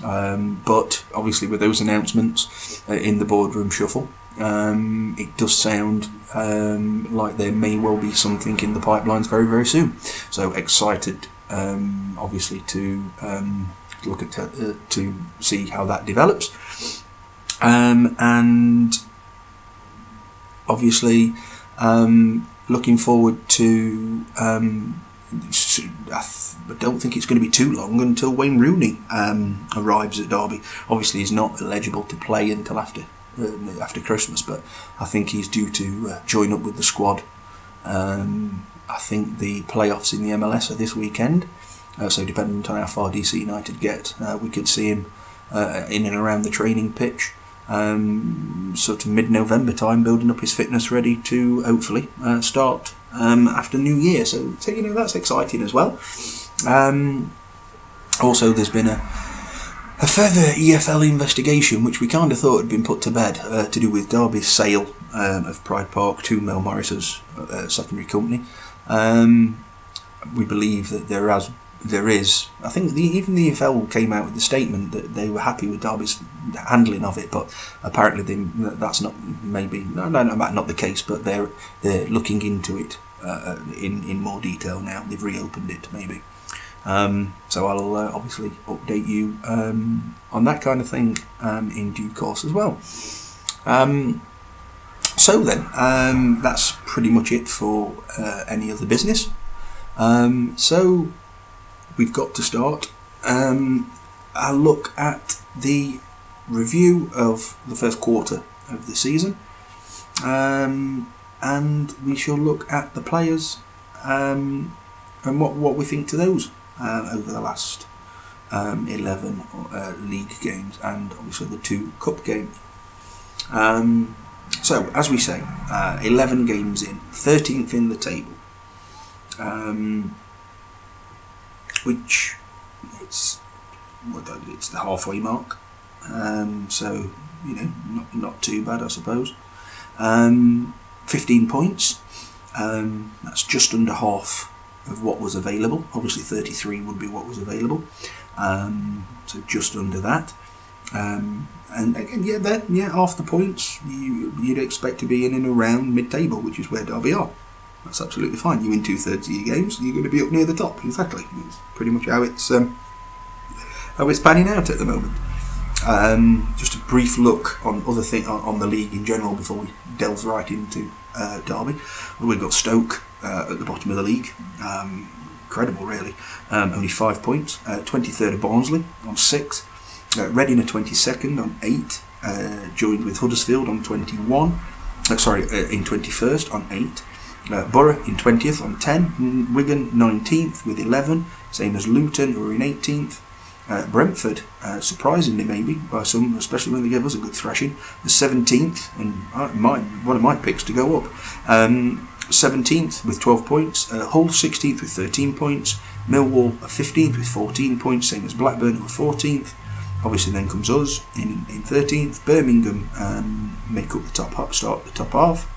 Speaker 1: Um, but obviously, with those announcements uh, in the boardroom shuffle, um, it does sound um, like there may well be something in the pipelines very, very soon. So excited, um, obviously, to um, look at uh, to see how that develops. Um, and obviously, um, looking forward to. Um, I don't think it's going to be too long until Wayne Rooney um, arrives at Derby. Obviously, he's not eligible to play until after uh, after Christmas, but I think he's due to uh, join up with the squad. Um, I think the playoffs in the MLS are this weekend, uh, so depending on how far DC United get, uh, we could see him uh, in and around the training pitch um, sort of mid-November time, building up his fitness, ready to hopefully uh, start um, after New Year. So, so, you know that's exciting as well. Um, also, there's been a a further EFL investigation, which we kind of thought had been put to bed, uh, to do with Derby's sale um, of Pride Park to Mel Morris's uh, secondary company. Um, we believe that there has there is. I think the, even the EFL came out with a statement that they were happy with Derby's handling of it, but apparently they, that's not maybe no no no not the case. But they're they're looking into it uh, in in more detail now. They've reopened it maybe. Um, so I'll uh, obviously update you um, on that kind of thing um, in due course as well. Um, so then, um, that's pretty much it for uh, any other business. Um, so we've got to start. Um, I'll look at the review of the first quarter of the season, um, and we shall look at the players um, and what, what we think to those uh, over the last um, 11 uh, league games and obviously the two cup games. Um, so, as we say, uh, 11 games in, 13th in the table. Um, which it's it's the halfway mark. Um, so you know, not not too bad, I suppose. Um, Fifteen points. Um, that's just under half of what was available. Obviously, thirty-three would be what was available. Um, so just under that. Um, and again, yeah, there, yeah, half the points you, you'd expect to be in and around mid-table, which is where Derby are. That's absolutely fine. You win two thirds of your games, you're going to be up near the top. Exactly. It's pretty much how it's um, how it's panning out at the moment. Um, just a brief look on other thing on, on, the league in general before we delve right into uh, Derby. We've got Stoke uh, at the bottom of the league. Um, incredible, really. Um, only five points. Uh, of Barnsley on six. Uh, Reading are twenty second on eight. Uh, joined with Huddersfield on twenty one. Uh, sorry, in twenty first on eight. Uh, Borough in 20th on 10. Wigan 19th with 11, same as Luton who are in 18th. Uh, Brentford, uh, surprisingly maybe by some, especially when they gave us a good thrashing, the 17th, and my, one of my picks to go up. Um, 17th with 12 points, uh, Hull 16th with 13 points, Millwall 15th with 14 points, same as Blackburn who are 14th. Obviously, then comes us in, in 13th. Birmingham um, make up the top half, start the top half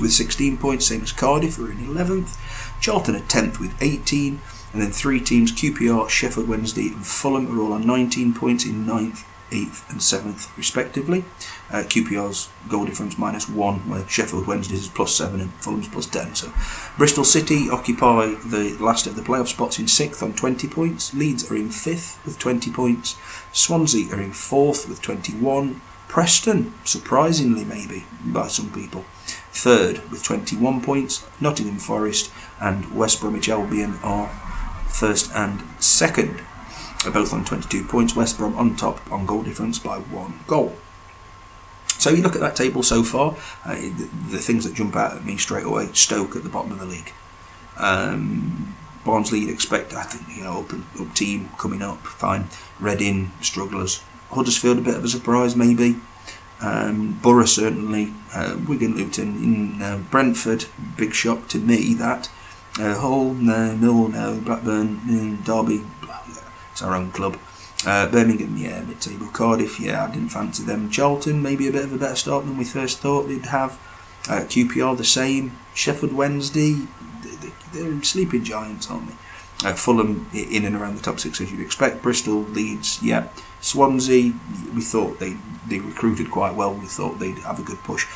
Speaker 1: with 16 points, same as Cardiff, who are in 11th. Charlton are 10th with 18, and then three teams QPR, Sheffield Wednesday, and Fulham are all on 19 points in 9th, 8th, and 7th, respectively. Uh, QPR's goal difference minus 1, where Sheffield Wednesday's is plus 7 and Fulham's plus 10. So Bristol City occupy the last of the playoff spots in 6th on 20 points. Leeds are in 5th with 20 points. Swansea are in 4th with 21. Preston, surprisingly maybe by some people, third with 21 points. Nottingham Forest and West Bromwich Albion are first and second, both on 22 points. West Brom on top on goal difference by one goal. So you look at that table so far, uh, the, the, things that jump out at me straight away: Stoke at the bottom of the league. Um, Barnsley, you'd expect, I think, you know, up, up team coming up, fine. Reading, strugglers. Huddersfield, a bit of a surprise, maybe. Um, Borough, certainly. Uh, Wigan, Luton, in uh, Brentford, big shock to me that. Uh, Hull, no. Mill, no. Blackburn, mm, Derby, it's our own club. Uh, Birmingham, yeah, mid table. Cardiff, yeah, I didn't fancy them. Charlton, maybe a bit of a better start than we first thought they'd have. Uh, QPR, the same. Sheffield Wednesday, they're sleeping giants, aren't they? Uh, Fulham in and around the top six as you'd expect. Bristol, Leeds, yeah. Swansea, we thought they they recruited quite well. We thought they'd have a good push.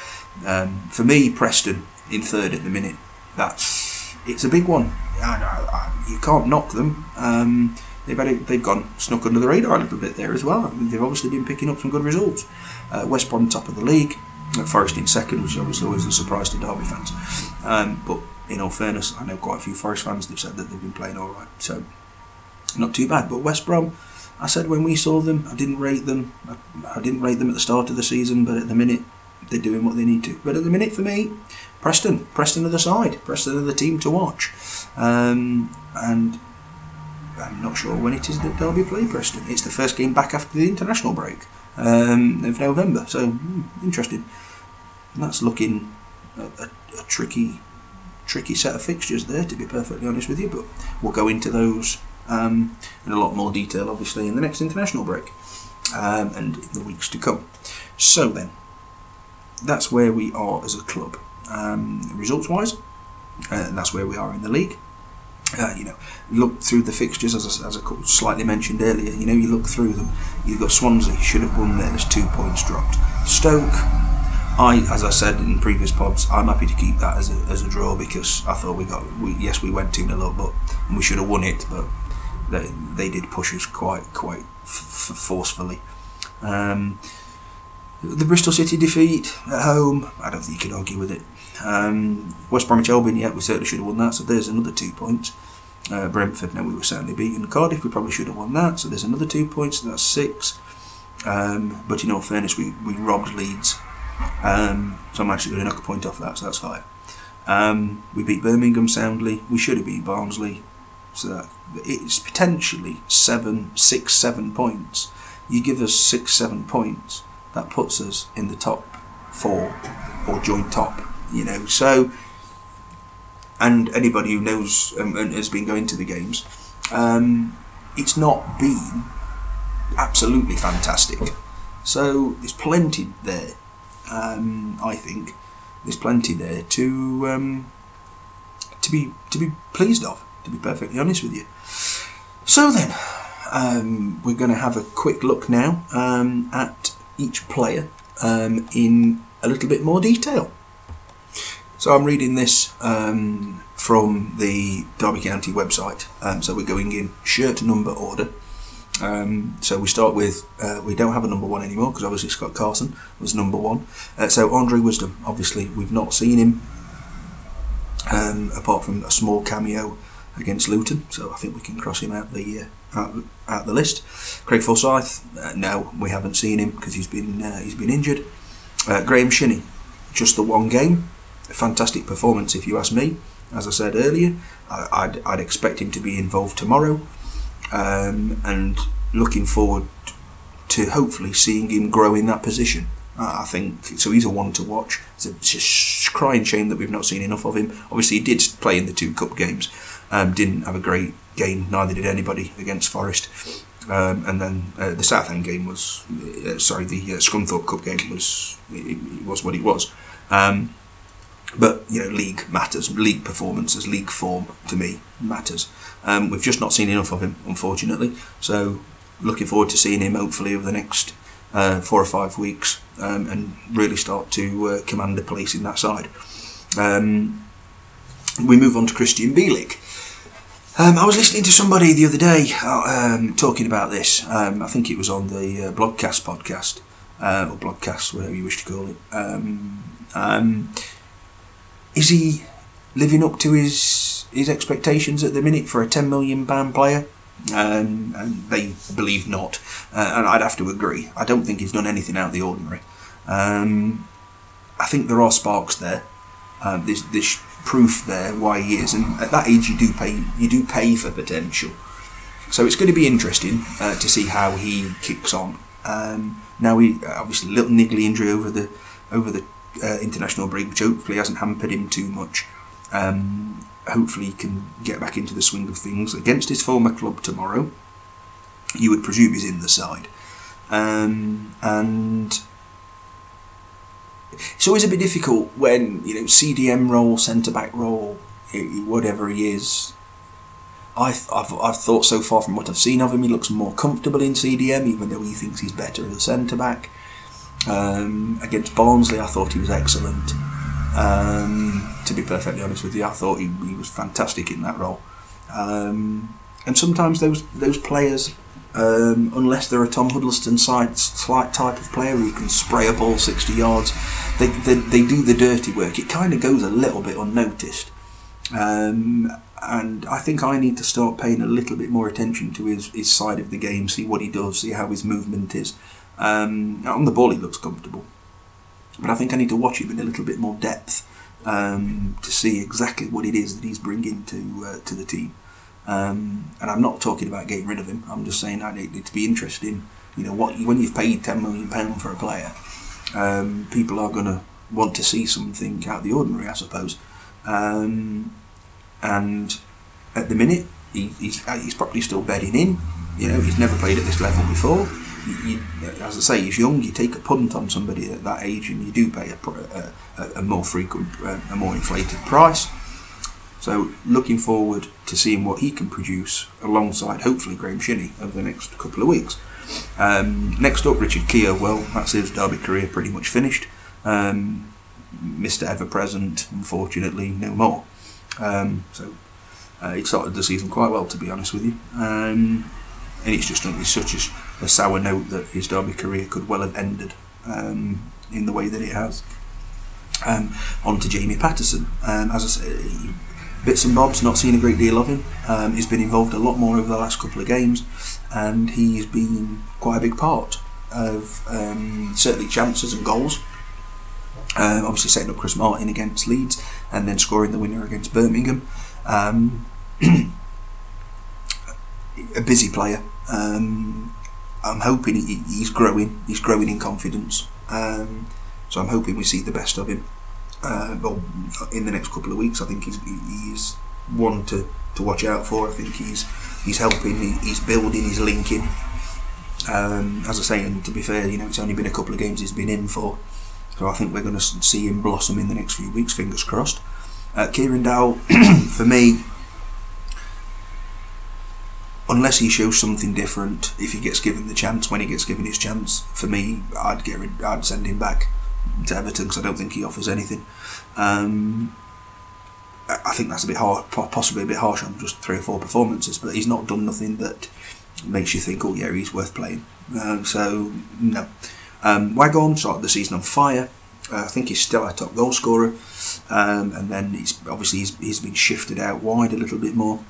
Speaker 1: Um, for me, Preston in third at the minute. That's it's a big one. I, I, I, you can't knock them. Um, they've had they've gone snuck under the radar a little bit there as well. Mean, they've obviously been picking up some good results. Uh, West Brom top of the league. Forest in second, which obviously always a surprise to Derby fans. Um, but in all fairness, I know quite a few Forest fans. They've said that they've been playing all right, so not too bad. But West Brom, I said when we saw them, I didn't rate them. I, I didn't rate them at the start of the season, but at the minute, they're doing what they need to. But at the minute, for me, Preston, Preston are the side, Preston are the team to watch, um, and I'm not sure when it is that Derby play Preston. It's the first game back after the international break um, of November, so hmm, interesting. And that's looking a, a, a tricky tricky set of fixtures there, to be perfectly honest with you. But we'll go into those um, in a lot more detail, obviously, in the next international break um, and in the weeks to come. So then, that's where we are as a club, um, results-wise, uh, and that's where we are in the league. Uh, you know, look through the fixtures as I, as I slightly mentioned earlier. You know, you look through them. You've got Swansea should have won there. There's two points dropped. Stoke I, as I said in previous pods, I'm happy to keep that as a, as a draw because I thought we got, we, yes, we went 2 0 up, but we should have won it, but they, they did push us quite quite f- forcefully. Um, the Bristol City defeat at home, I don't think you can argue with it. Um, West Bromwich Albion, yeah, we certainly should have won that, so there's another two points. Uh, Brentford, now we were certainly beaten. Cardiff, we probably should have won that, so there's another two points, so that's six. Um, but in all fairness, we, we robbed Leeds um, so I'm actually going to knock a point off that, so that's fine. Um, we beat Birmingham soundly. We should have beat Barnsley. So it's potentially seven, six, seven points. You give us six, seven points, that puts us in the top four or joint top. You know, so and anybody who knows um, and has been going to the games, um, it's not been absolutely fantastic. So there's plenty there um, I think there's plenty there to um, to be to be pleased of. To be perfectly honest with you. So then, um, we're going to have a quick look now um, at each player um, in a little bit more detail. So I'm reading this um, from the Derby County website. so we're going in shirt number order. Um, so we start with uh, we don't have a number one anymore because obviously Scott Carson was number one. Uh, so Andre Wisdom, obviously we've not seen him um, apart from a small cameo against Luton. So I think we can cross him out the uh, out, out, the list. Craig Forsyth, uh, no, we haven't seen him because he's been uh, he's been injured. Uh, Graeme Shinnie, just the one game. a fantastic performance, if you ask me. As I said earlier, I, would I'd expect him to be involved tomorrow, um, and looking forward to hopefully seeing him grow in that position. I think so. He's a one to watch. It's a, it's a crying shame that we've not seen enough of him. Obviously, he did play in the two cup games. Um, didn't have a great game. Neither did anybody against Forest. Um, and then uh, the Southend game was, uh, sorry, the uh, Scunthorpe Cup game was it, it was what it was. Um, but you know, league matters. League performances, league form to me matters. Um, we've just not seen enough of him, unfortunately. So, looking forward to seeing him hopefully over the next uh, four or five weeks um, and really start to uh, command a place in that side. Um, we move on to Krystian Bielik. Um, I was listening to somebody the other day uh, um, talking about this. Um, I think it was on the uh, Blogcast podcast, uh, or Blogcast, whatever you wish to call it. Um, um, is he living up to his his expectations at the minute for a ten million pound player? Um, and they believe not, uh, and I'd have to agree. I don't think he's done anything out of the ordinary. Um, I think there are sparks there. Um, there's, there's proof there why he is, and at that age you do pay you do pay for potential. So it's going to be interesting uh, to see how he kicks on. Um, now he obviously a little niggly injury over the over the uh, international break, which hopefully hasn't hampered him too much. Um, hopefully he can get back into the swing of things against his former club tomorrow. You would presume he's in the side, um, and it's always a bit difficult when you know CDM role, centre back role, whatever he is. I've, I've, I've thought so far from what I've seen of him, he looks more comfortable in CDM, even though he thinks he's better as a centre back. Um, against Barnsley, I thought he was excellent. Um, to be perfectly honest with you, I thought he, he was fantastic in that role. Um, and sometimes those those players um, unless they're a Tom Huddlestone side, slight type of player who can spray a ball 60 yards, they, they, they do the dirty work. It kind of goes a little bit unnoticed. Um, and I think I need to start paying a little bit more attention to his, his side of the game, see what he does, see how his movement is. Um, on the ball, he looks comfortable. But I think I need to watch him in a little bit more depth um, to see exactly what it is that he's bringing to uh, to the team. Um, and I'm not talking about getting rid of him. I'm just saying I need to be interesting. You know, what when you've paid ten million pound for a player, um, people are going to want to see something out of the ordinary, I suppose. Um, and at the minute, he, he's uh, he's probably still bedding in. You know, he's never played at this level before. You, you, as I say, he's young. You take a punt on somebody at that age, and you do pay a, a, a more frequent, uh, a more inflated price. So looking forward to seeing what he can produce alongside hopefully Graeme Shinnie over the next couple of weeks. Um, next up, Richard Keogh. Well, that's his Derby career pretty much finished. Um, Mr. Ever Present, unfortunately, no more. Um, so uh, it started the season quite well, to be honest with you. Um, and it's just such a, a, sour note that his Derby career could well have ended um, in the way that it has. Um, on to Jamie Paterson. As I say, bits and bobs, not seen a great deal of him. Um, he's been involved a lot more over the last couple of games, and he's been quite a big part of um, certainly chances and goals. Um, obviously, setting up Chris Martin against Leeds, and then scoring the winner against Birmingham. Um, [clears throat] a busy player. Um, I'm hoping he, he's growing. He's growing in confidence. Um, so I'm hoping we see the best of him uh, well, in the next couple of weeks. I think he's he's one to, to watch out for. I think he's he's helping, he's building, he's linking. Um, as I say, and to be fair, you know, it's only been a couple of games he's been in for, so I think we're going to see him blossom in the next few weeks. Fingers crossed. Uh, Kieran Dowell, [clears throat] for me, unless he shows something different, if he gets given the chance, when he gets given his chance, for me, I'd get rid, I'd send him back to Everton because I don't think he offers anything. Um, I think that's a bit hard, possibly a bit harsh on just three or four performances, but he's not done nothing that makes you think, oh yeah, he's worth playing. Um, so no. Um, Waghorn started the season on fire. Uh, I think he's still our top goal scorer, um, and then he's obviously he's, he's been shifted out wide a little bit more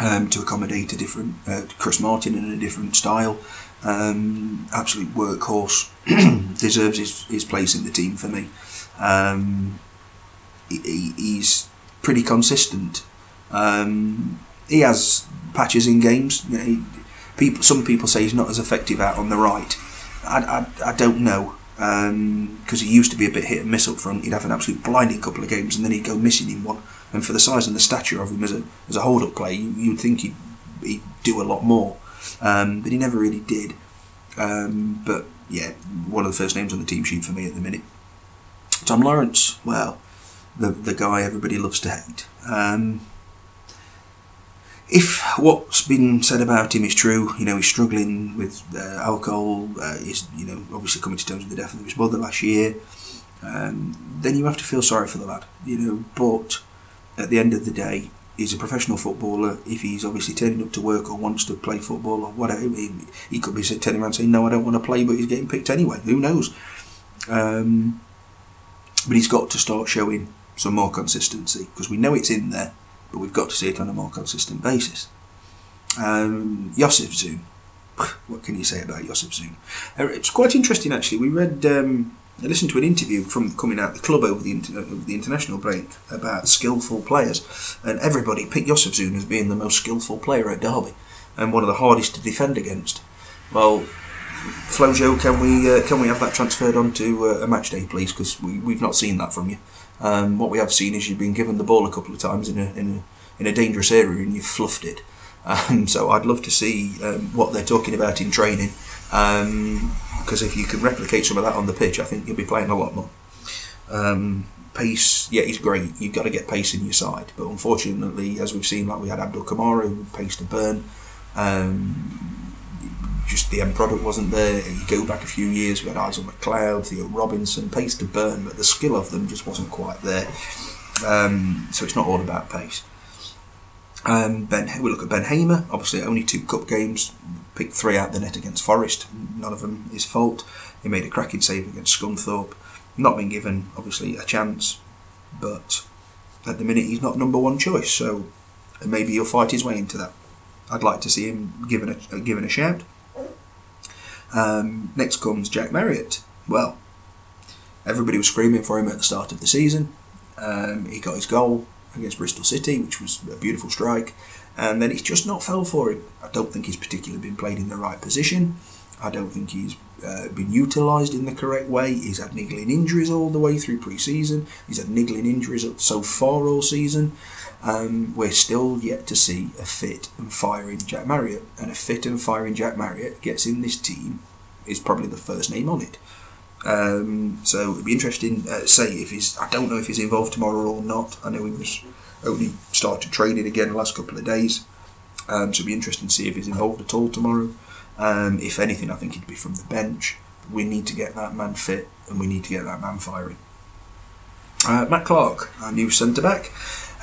Speaker 1: um, to accommodate a different uh, Chris Martin in a different style. Um, absolute workhorse, [clears throat] deserves his, his place in the team for me. Um, he, he, he's pretty consistent. Um, he has patches in games. You know, he, people, some people say he's not as effective out on the right. I, I, I don't know because um, he used to be a bit hit and miss up front. He'd have an absolute blinding couple of games and then he'd go missing in one. And for the size and the stature of him as a as a hold up player, you, you'd think he'd, he'd do a lot more, um, but he never really did. Um, but yeah, one of the first names on the team sheet for me at the minute. Tom Lawrence, well, the the guy everybody loves to hate. Um, if what's been said about him is true, you know he's struggling with uh, alcohol. Uh, he's you know obviously coming to terms with the death of his mother last year. Um, then you have to feel sorry for the lad, you know. But at the end of the day, he's a professional footballer. If he's obviously turning up to work or wants to play football or whatever, he, he could be turning around saying, "No, I don't want to play," but he's getting picked anyway. Who knows? Um, but he's got to start showing some more consistency because we know it's in there, but we've got to see it on a more consistent basis. Um, Jozefzoon. What can you say about Jozefzoon? Uh, it's quite interesting actually. We read. Um, I listened to an interview from coming out the club over the, inter- over the international break about skillful players, and everybody picked Jozefzoon as being the most skillful player at Derby and one of the hardest to defend against. Well, Flojo, can we uh, can we have that transferred onto uh, a match day, please? Because we we've not seen that from you. Um, what we have seen is you've been given the ball a couple of times in a in a, in a dangerous area and you've fluffed it. [laughs] Um, so I'd love to see um, what they're talking about in training um, because if you can replicate some of that on the pitch, I think you'll be playing a lot more. Um, pace, yeah, he's great. You've got to get pace in your side, but unfortunately, as we've seen, like we had Abdoul Camara with pace to burn. Um, just the end product wasn't there. You go back a few years, we had Izale McLeod, Theo Robinson, pace to burn, but the skill of them just wasn't quite there. Um, so it's not all about pace. Um, ben, we look at Ben Hamer. Obviously, only two cup games, picked three out the net against Forest. None of them his fault. He made a cracking save against Scunthorpe. Not been given, obviously, a chance, but at the minute he's not number one choice. So maybe he'll fight his way into that. I'd like to see him given a given a shout. Um, next comes Jack Marriott. Well, everybody was screaming for him at the start of the season. Um, he got his goal against Bristol City, which was a beautiful strike and then it's just not fell for him. I don't think he's particularly been played in the right position. I don't think he's uh, been utilised in the correct way. He's had niggling injuries all the way through pre-season. He's had niggling injuries so far all season. Um, we're still yet to see a fit and firing Jack Marriott, and a fit and firing Jack Marriott gets in this team is probably the first name on it. Um, so it'd be interesting uh, to say if he's. I don't know if he's involved tomorrow or not. I know he was only started training again the last couple of days. Um, so it'll be interesting to see if he's involved at all tomorrow. Um, if anything, I think he'd be from the bench. We need to get that man fit and we need to get that man firing. Uh, Matt Clarke, our new centre back,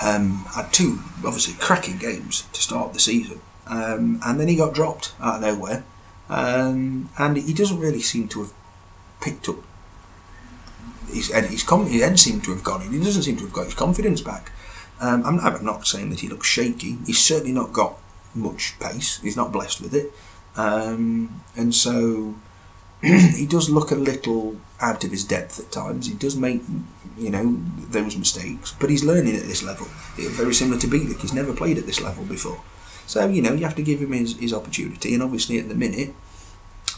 Speaker 1: um, had two obviously cracking games to start the season, um, and then he got dropped out of nowhere, um, and he doesn't really seem to have picked up. His, his, his head seemed to have gone. He doesn't seem to have got his confidence back. Um, I'm, I'm, not saying that he looks shaky. He's certainly not got much pace. He's not blessed with it, um, and so [clears throat] he does look a little out of his depth at times. He does make you know those mistakes, but he's learning at this level. Very similar to Bielik. He's never played at this level before, so you know you have to give him his, his opportunity. And obviously at the minute,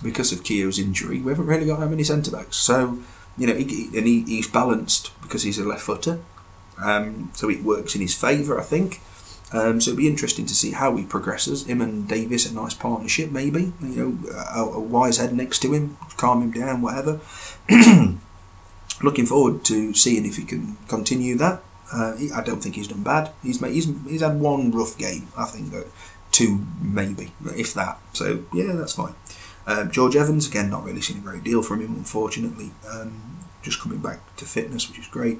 Speaker 1: because of Keogh's injury, we haven't really got that many centre backs. So you know, he, and he, he's balanced because he's a left footer. Um, so it works in his favour, I think. Um, so it'll be interesting to see how he progresses. Him and Davies, a nice partnership, maybe. You know, a, a wise head next to him, calm him down, whatever. [clears throat] Looking forward to seeing if he can continue that. Uh, he, I don't think he's done bad. He's made, he's he's had one rough game, I think, two maybe, if that. So yeah, that's fine. Um, George Evans again, not really seen a great deal from him, unfortunately. Um, just coming back to fitness, which is great.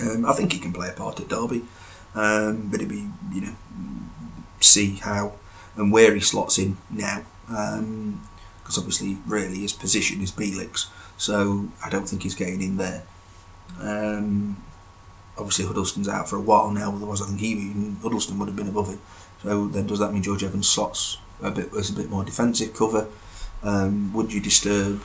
Speaker 1: Um, I think he can play a part at Derby, um, but it'd be you know see how and where he slots in now, because um, obviously really his position is Bielik's, so I don't think he's getting in there. Um, obviously Huddlestone's out for a while now, otherwise I think he even Huddlestone would have been above him. So then does that mean George Evans slots a bit as a bit more defensive cover? Um, would you disturb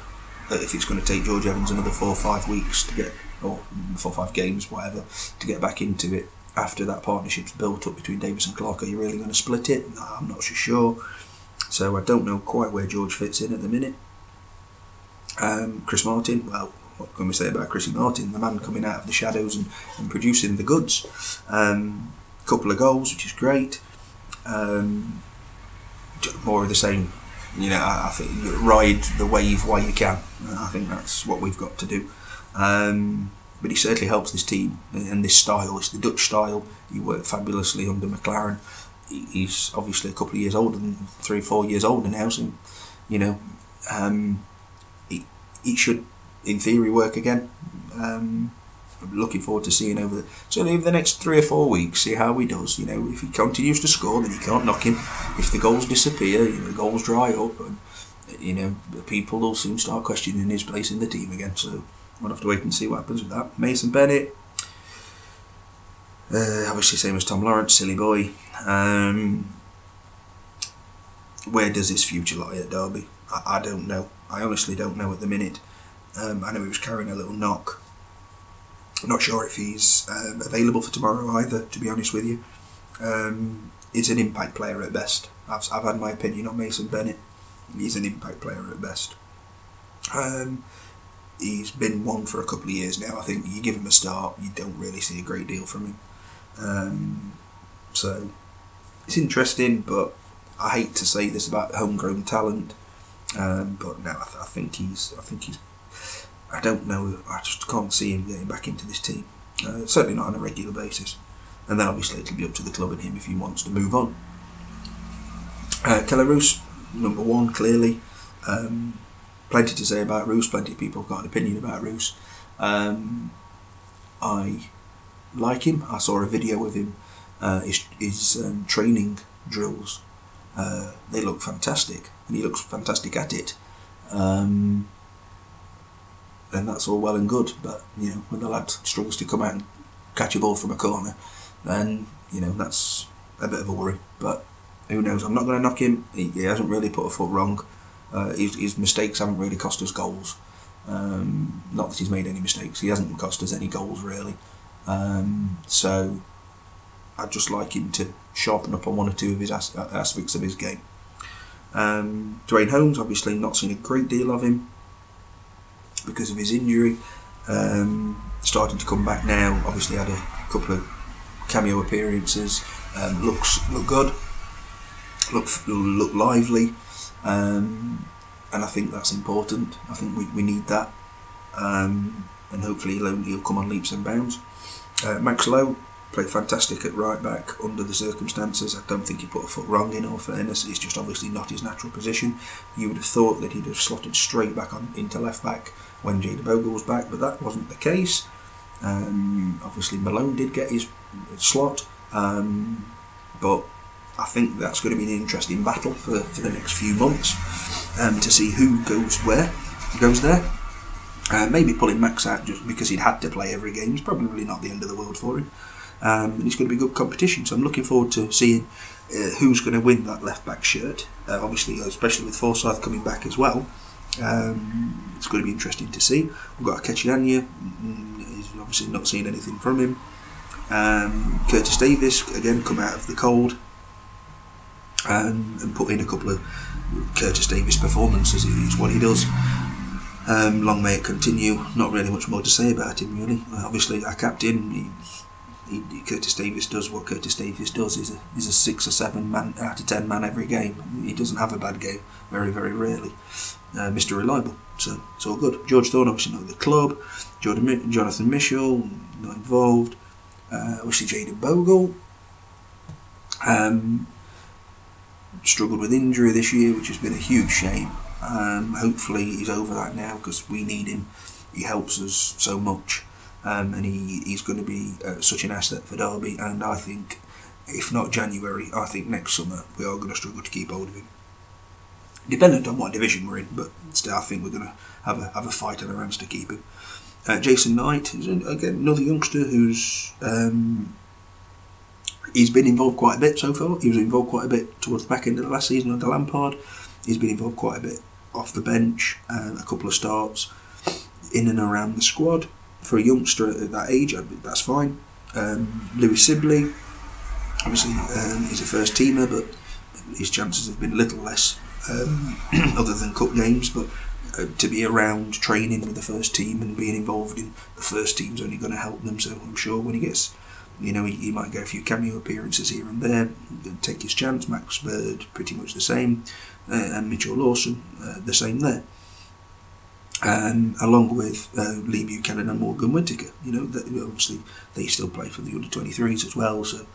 Speaker 1: if it's going to take George Evans another four or five weeks to get or four or five games, whatever, to get back into it after that partnership's built up between Davies and Clarke. Are you really going to split it? No, I'm not so sure. So I don't know quite where George fits in at the minute. Um, Chris Martin, well, what can we say about Chrissy Martin? The man coming out of the shadows and, and producing the goods. Um, couple of goals, which is great. Um, more of the same. You know, I, I think ride the wave while you can. I think that's what we've got to do. Um, but he certainly helps this team and this style. It's the Dutch style. He worked fabulously under McClaren. He's obviously a couple of years older than three, four years older now. So, you know, um, he, he should, in theory, work again. Um, I'm looking forward to seeing over the over the next three or four weeks, see how he does. You know, if he continues to score, then you can't knock him. If the goals disappear, you know, the goals dry up, and you know, people will soon start questioning his place in the team again. So we'll have to wait and see what happens with that. Mason Bennett, uh, obviously same as Tom Lawrence, silly boy. Um, where does his future lie at Derby? I, I don't know. I honestly don't know at the minute. Um, I know he was carrying a little knock I'm not sure if he's um, available for tomorrow either, to be honest with you. Um, he's an impact player at best. I've, I've had my opinion on Mason Bennett. He's an impact player at best. Um, he's been one for a couple of years now. I think you give him a start, you don't really see a great deal from him. Um, so it's interesting, but I hate to say this about homegrown talent. Um, but no, I, th- I think he's I think he's I don't know. I just can't see him getting back into this team. Uh, certainly not on a regular basis. And then obviously it'll be up to the club and him if he wants to move on. Uh, number one, clearly. Um, plenty to say about Roos. Plenty of people have got an opinion about Roos. Um, I like him. I saw a video of him. Uh, his his um, training drills. Uh, they look fantastic, and he looks fantastic at it. Um, and that's all well and good. But you know, when the lad struggles to come out and catch a ball from a corner, then you know that's a bit of a worry. But who knows? I'm not going to knock him. He, he, hasn't really put a foot wrong. Uh, his, his, mistakes haven't really cost us goals. Um, not that he's made any mistakes. He hasn't cost us any goals really. Um, so I'd just like him to sharpen up on one or two of his as- aspects of his game. Um, Duane Holmes, obviously, not seen a great deal of him because of his injury. Um, starting to come back now. Obviously, had a couple of cameo appearances. Um, looks look good. Look look lively, um, and I think that's important. I think we, we need that, um, and hopefully he'll, he'll come on leaps and bounds. Uh, Max Lowe played fantastic at right back under the circumstances. I don't think he put a foot wrong in all fairness. It's just obviously not his natural position. You would have thought that he'd have slotted straight back on into left back when Jayden Bogle was back, but that wasn't the case. Um, obviously, Malone did get his slot, um, but I think that's going to be an interesting battle for, for the next few months um, to see who goes where, goes there. Uh, maybe pulling Max out just because he'd had to play every game is probably not the end of the world for him. Um, and it's going to be good competition, so I'm looking forward to seeing uh, who's going to win that left back shirt. Uh, obviously, especially with Forsyth coming back as well. Um, it's going to be interesting to see. We've got Ikechi Anya, mm, he's obviously not seen anything from him. Um, Curtis Davies, again, come out of the cold um, and put in a couple of Curtis Davies performances. It's what he does. Um, long may it continue. Not really much more to say about him, really. Obviously, our captain, he, he, Curtis Davies does what Curtis Davies does. He's a, he's a six or seven man out of ten man every game. He doesn't have a bad game, very, very rarely uh, Mr. Reliable. So it's all good. George Thorne obviously not the club. Jordan, Jonathan Mitchell not involved. Uh, obviously Jayden Bogle. Um, struggled with injury this year, which has been a huge shame. Um, hopefully he's over that now because we need him. He helps us so much, um, and he, he's going to be uh, such an asset for Derby. And I think, if not January, I think next summer we are going to struggle to keep hold of him dependent on what division we're in, but still, I think we're going to have a have a fight on our hands to keep him. Uh, Jason Knight is again another youngster who's um, he's been involved quite a bit so far. He was involved quite a bit towards the back end of the last season under Lampard. He's been involved quite a bit off the bench, uh, a couple of starts in and around the squad. for a youngster at that age, that's fine. Um, Lewis Sibley, obviously, um, he's a first teamer, but his chances have been a little less, um, [clears throat] other than cup games. But uh, to be around training with the first team and being involved in the first team's only going to help them. So I'm sure when he gets, you know, he, he might get a few cameo appearances here and there, take his chance. Max Bird, pretty much the same, uh, and Mitchell Lawson, uh, the same there. Um, along with uh, Lee Buchanan and Morgan Whittaker. You know, obviously they still play for the under 23s as well, so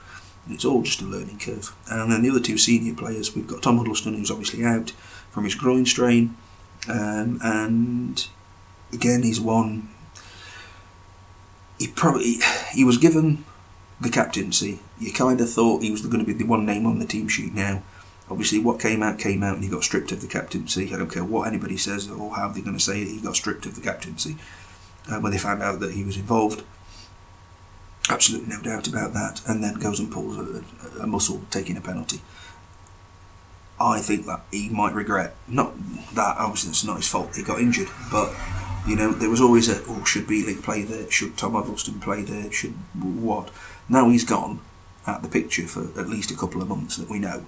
Speaker 1: it's all just a learning curve. And then the other two senior players, we've got Tom Huddlestone, who's obviously out from his groin strain, um, and again, he's one. He probably he was given the captaincy. You kind of thought he was going to be the one name on the team sheet now. Obviously, what came out came out, and he got stripped of the captaincy. I don't care what anybody says or how they're going to say it. He got stripped of the captaincy uh, when they found out that he was involved. Absolutely no doubt about that. And then goes and pulls a, a muscle, taking a penalty. I think that he might regret not that. Obviously, it's not his fault. He got injured, but you know there was always a oh should Bielik play there? Should Tom Huddlestone play there? Should what? Now he's gone at the picture for at least a couple of months that we know.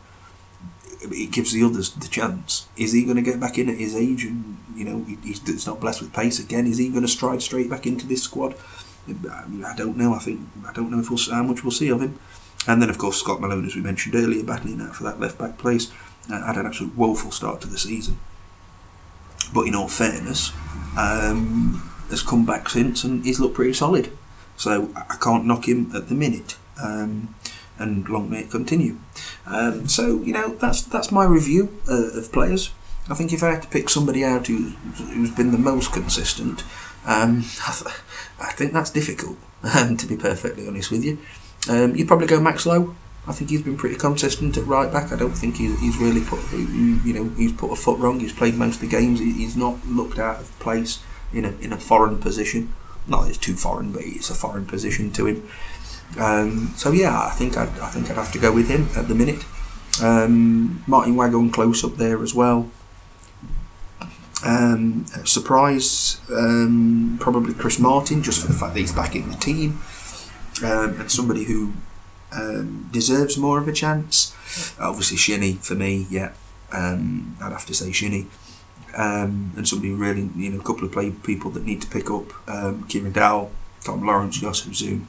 Speaker 1: It gives the others the chance. Is he going to get back in at his age? And you know he's, not blessed with pace again. Is he going to stride straight back into this squad? I don't know. I think I don't know if we'll, how much we'll see of him. And then of course Scott Malone, as we mentioned earlier, battling out for that left back place uh, had an absolute woeful start to the season. But in all fairness, um, has come back since and he's looked pretty solid. So I can't knock him at the minute. Um, and long may it continue. Um, so you know that's that's my review uh, of players. I think if I had to pick somebody out who, who's been the most consistent, um, [laughs] I, th- I, think that's difficult. Um, to be perfectly honest with you, um, you'd probably go Max Lowe. I think he's been pretty consistent at right back. I don't think he's, he's really put you know he's put a foot wrong. He's played most of the games. He's not looked out of place in a in a foreign position. Not that it's too foreign, but it's a foreign position to him. Um, so yeah, I think I'd, I think I'd have to go with him at the minute. Um, Martyn Waghorn close up there as well. Um, surprise, um, probably Chris Martin, just for the fact that he's back in the team, um, and somebody who um, deserves more of a chance. Obviously, Shinnie for me, yeah, I'd have to say Shinnie. Um, and somebody really, you know, a couple of play people that need to pick up um, Kieran Dowell, Tom Lawrence, Jozefzoon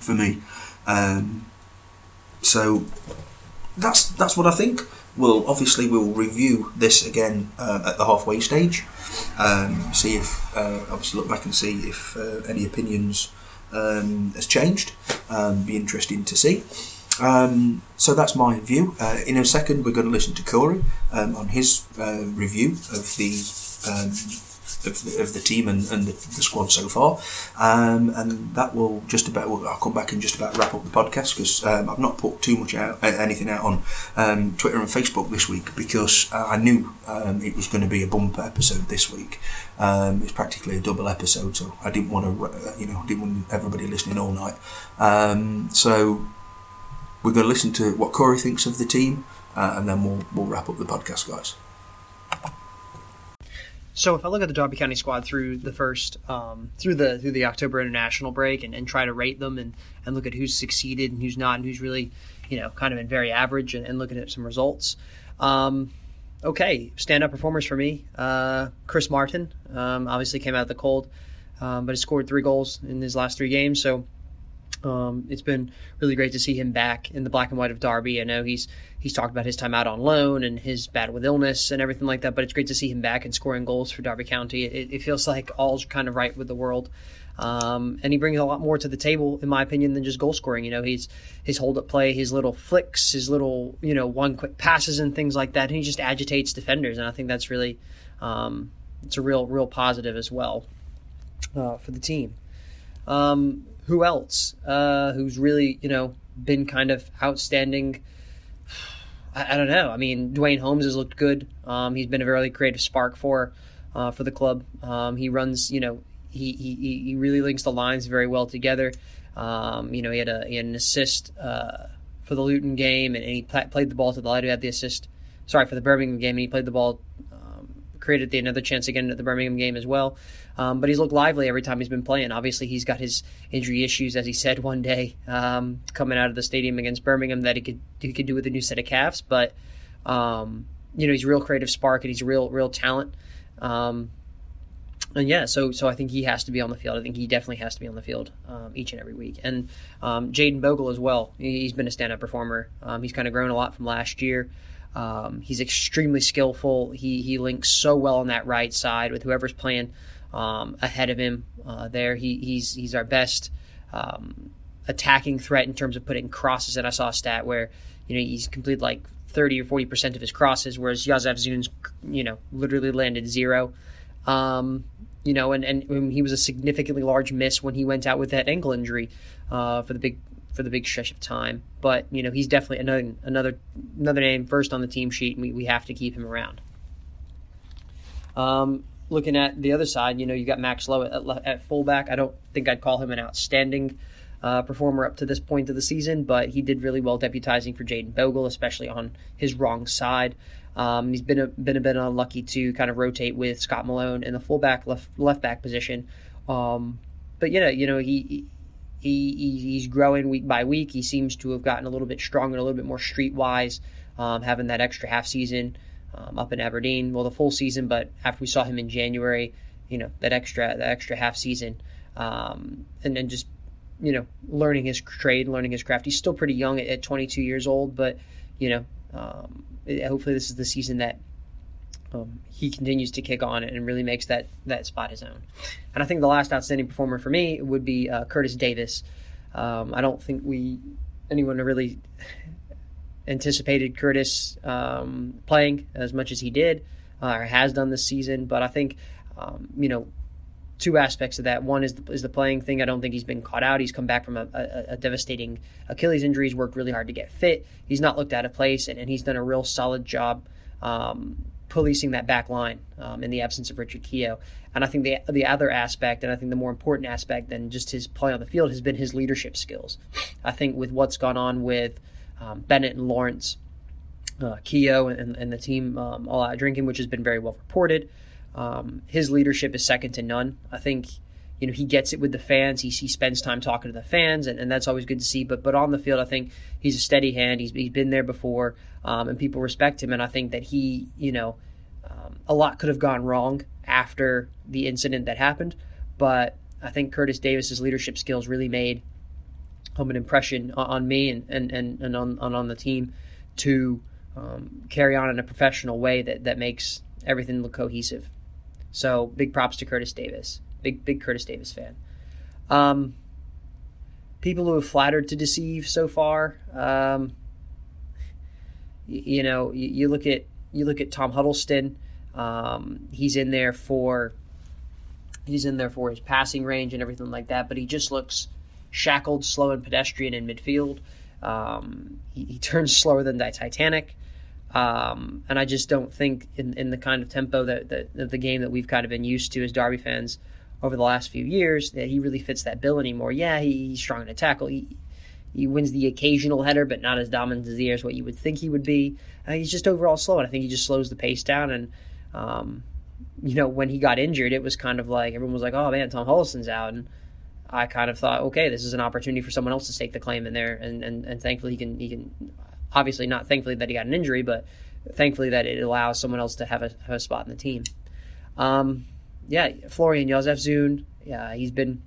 Speaker 1: for me. Um, so that's that's what I think. We'll obviously we'll review this again uh, at the halfway stage. Um, see if uh, obviously look back and see if uh, any opinions um, has changed. Um, be interesting to see. Um, so that's my view. Uh, in a second, we're going to listen to Corey um, on his uh, review of the um, of the, of the team and, and the, the, squad so far, um, and that will just about. I'll come back and just about wrap up the podcast because um, I've not put too much out, anything out on um, Twitter and Facebook this week because I knew it was going to be a bumper episode this week. It's practically a double episode, so I didn't want to, uh, you know, didn't want everybody listening all night. So we're going to listen to what Corey thinks of the team, uh, and then we'll we'll wrap up the podcast, guys.
Speaker 2: So if I look at the Derby County squad through the first um, through the through the October international break and, and try to rate them and, and look at who's succeeded and who's not and who's really you know kind of been very average and, and looking at some results. Um, okay, stand up performers for me. Uh, Chris Martin um, obviously came out of the cold, um, but has scored three goals in his last three games. So um, it's been really great to see him back in the black and white of Derby. I know he's he's talked about his time out on loan and his battle with illness and everything like that, but it's great to see him back and scoring goals for Derby County. It, it feels like all's kind of right with the world. Um, and he brings a lot more to the table, in my opinion, than just goal scoring. You know, he's his hold up play, his little flicks, his little you know one quick passes and things like that. And he just agitates defenders, and I think that's really um, it's a real real positive as well uh, for the team. Um, who else uh, who's really you know been kind of outstanding? [sighs] I, I, don't know. I mean, Duane Holmes has looked good. Um, he's been a very creative spark for uh, for the club. Um, he runs, you know, he, he he really links the lines very well together. Um, you know, he had a he had an assist uh, for the Luton game, and, and he played the ball to the light. He had the assist. Sorry for the Birmingham game, and he played the ball created the another chance again at the Birmingham game as well. Um, but he's looked lively every time he's been playing. Obviously, he's got his injury issues, as he said one day um, coming out of the stadium against Birmingham that he could he could do with a new set of calves. But um, you know, he's a real creative spark and he's real real talent. Um, and yeah, so so I think he has to be on the field. I think he definitely has to be on the field um, each and every week. And um, Jayden Bogle as well. He's been a stand-up performer. Um, he's kind of grown a lot from last year. Um, he's extremely skillful. He he links so well on that right side with whoever's playing um, ahead of him. Uh, there, he, he's he's our best um, attacking threat in terms of putting crosses. And I saw a stat where you know he's completed like 30 or 40 percent of his crosses, whereas Jozefzoon's you know literally landed zero. Um, you know, and, and he was a significantly large miss when he went out with that ankle injury uh, for the big for the big stretch of time. But you know, he's definitely another another another name first on the team sheet, and we, we have to keep him around. Um, looking at the other side, you know, you got Max Lowe at, at fullback. I don't think I'd call him an outstanding uh, performer up to this point of the season, but he did really well deputizing for Jayden Bogle, especially on his wrong side. Um, he's been a, been a bit unlucky to kind of rotate with Scott Malone in the fullback left left back position. Um, but you know, you know he, he he's growing week by week. He seems to have gotten a little bit stronger, a little bit more streetwise, um, having that extra half season um, up in Aberdeen. Well, the full season, but after we saw him in January, you know that extra that extra half season, um, and then just you know learning his trade, learning his craft. He's still pretty young at, at 22 years old, but you know um, hopefully this is the season that um, he continues to kick on and really makes that that spot his own. And I think the last outstanding performer for me would be uh, Curtis Davies. Um, I don't think we anyone really anticipated Curtis um, playing as much as he did uh, or has done this season, but I think um, you know two aspects of that. One is the, is the playing thing. I don't think he's been caught out. He's come back from a, a, a, devastating Achilles injury. He's worked really hard to get fit. He's not looked out of place, and, and he's done a real solid job um, policing that back line um, in the absence of Richard Keogh. And I think the the other aspect, and I think the more important aspect than just his play on the field, has been his leadership skills. I think with what's gone on with um, Bennett and Lawrence, uh, Keogh, and, and the team um, all out drinking, which has been very well reported. Um, his leadership is second to none. I think you know he gets it with the fans. He, he spends time talking to the fans, and, and that's always good to see. But but on the field, I think he's a steady hand. He's, he's been there before, um, and people respect him. And I think that he you know um, a lot could have gone wrong after the incident that happened, but I think Curtis Davies's leadership skills really made um, an impression on, on me and and and, and on, on, on the team to um, carry on in a professional way that that makes everything look cohesive. So big props to Curtis Davies. Big big Curtis Davies fan. Um, people who have flattered to deceive so far. Um, you, you, know, you, you, look at you look at Tom Huddlestone. Um, he's in there for he's in there for his passing range and everything like that, but he just looks shackled, slow, and pedestrian in midfield. Um, he, he, turns [laughs] slower than the Titanic. Um, and I just don't think in, in the kind of tempo that, that of the game that we've kind of been used to as Derby fans over the last few years that he really fits that bill anymore. Yeah, he, he's strong in a tackle. He he wins the occasional header, but not as dominant as he is what you would think he would be. Uh, he's just overall slow, and I think he just slows the pace down. And um, you know, when he got injured, it was kind of like everyone was like, "Oh man, Tom Huddlestone's out," and I kind of thought, okay, this is an opportunity for someone else to stake the claim in there, and, and, and thankfully he can he can obviously not thankfully that he got an injury, but thankfully that it allows someone else to have a, have a spot in the team. Um, yeah, Florian Jozefzoon, yeah, he's been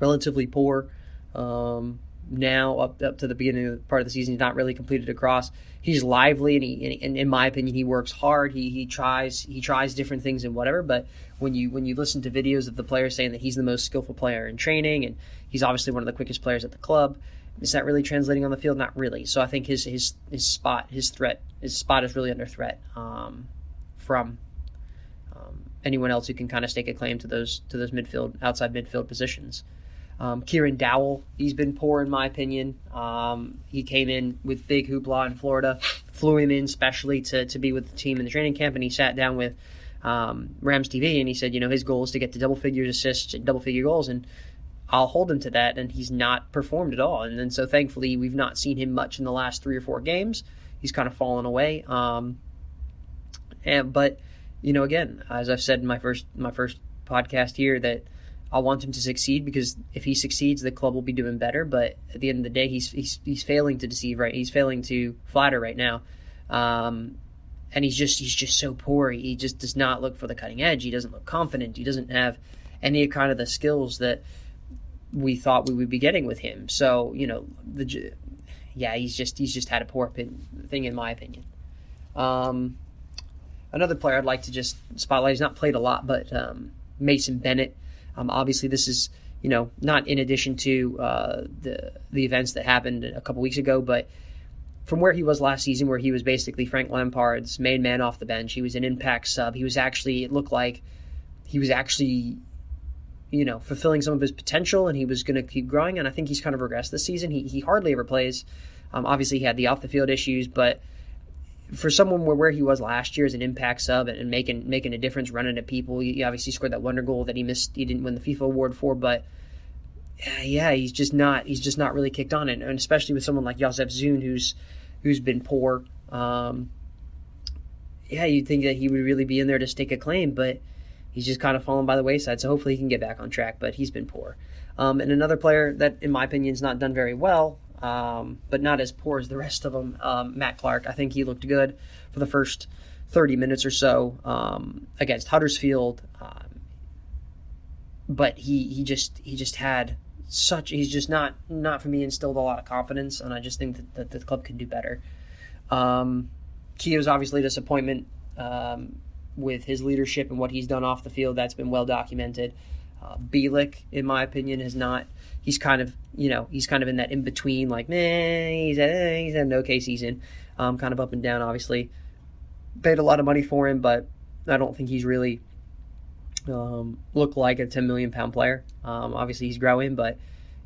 Speaker 2: relatively poor. Um, now up up to the beginning of the part of the season, he's not really completed a cross. He's lively, and, he, and, in my opinion, he works hard. He he tries he tries different things and whatever. But when you when you listen to videos of the players saying that he's the most skillful player in training, and he's obviously one of the quickest players at the club, is that really translating on the field? Not really. So I think his his his spot, his threat, his spot is really under threat um, from anyone else who can kind of stake a claim to those to those midfield outside midfield positions. Um, Kieran Dowell, he's been poor in my opinion. Um, he came in with big hoopla in Florida, flew him in specially to, to be with the team in the training camp, and he sat down with um, Rams TV and he said, you know, his goal is to get to double figures assists and double figure goals, and I'll hold him to that, and he's not performed at all. And then so thankfully, we've not seen him much in the last three or four games. He's kind of fallen away. Um, and but you know, again, as I've said in my first my first podcast here, that I want him to succeed because if he succeeds, the club will be doing better. But at the end of the day, he's he's, he's failing to deceive. Right, he's failing to flatter right now, um, and he's just he's just so poor. He just does not look for the cutting edge. He doesn't look confident. He doesn't have any kind of the skills that we thought we would be getting with him. So you know, the yeah, he's just he's just had a poor thing in my opinion. Um, another player I'd like to just spotlight. He's not played a lot, but um, Mason Bennett. Um, obviously, this is you know not in addition to uh, the the events that happened a couple weeks ago, but from where he was last season, where he was basically Frank Lampard's main man off the bench. He was an impact sub. He was actually it looked like he was actually you know fulfilling some of his potential, and he was going to keep growing. And I think he's kind of regressed this season. He he hardly ever plays. Um, obviously, he had the off the field issues, but for someone where, where he was last year as an impact sub and, making making a difference, running at people, he, obviously scored that wonder goal that he missed. He didn't win the FIFA award for, but yeah, he's just not he's just not really kicked on it, and especially with someone like Jozefzoon, who's who's been poor. Um, yeah, you'd think that he would really be in there to stake a claim, but he's just kind of fallen by the wayside. So hopefully he can get back on track, but he's been poor. Um, and another player that, in my opinion, has not done very well um, but not as poor as the rest of them. Um, Matt Clarke, I think he looked good for the first 30 minutes or so um, against Huddersfield, um, but he he just he just had such he's just not not for me instilled a lot of confidence, and I just think that, that the club can do better. Um, Keogh's obviously a disappointment um, with his leadership and what he's done off the field. That's been well documented. Uh, Bielik, in my opinion, has not he's kind of you know he's kind of in that in between like man he's had, he's had an okay season um, kind of up and down obviously. Paid a lot of money for him but I don't think he's really um, looked like a 10 million pound player. Um, obviously he's growing but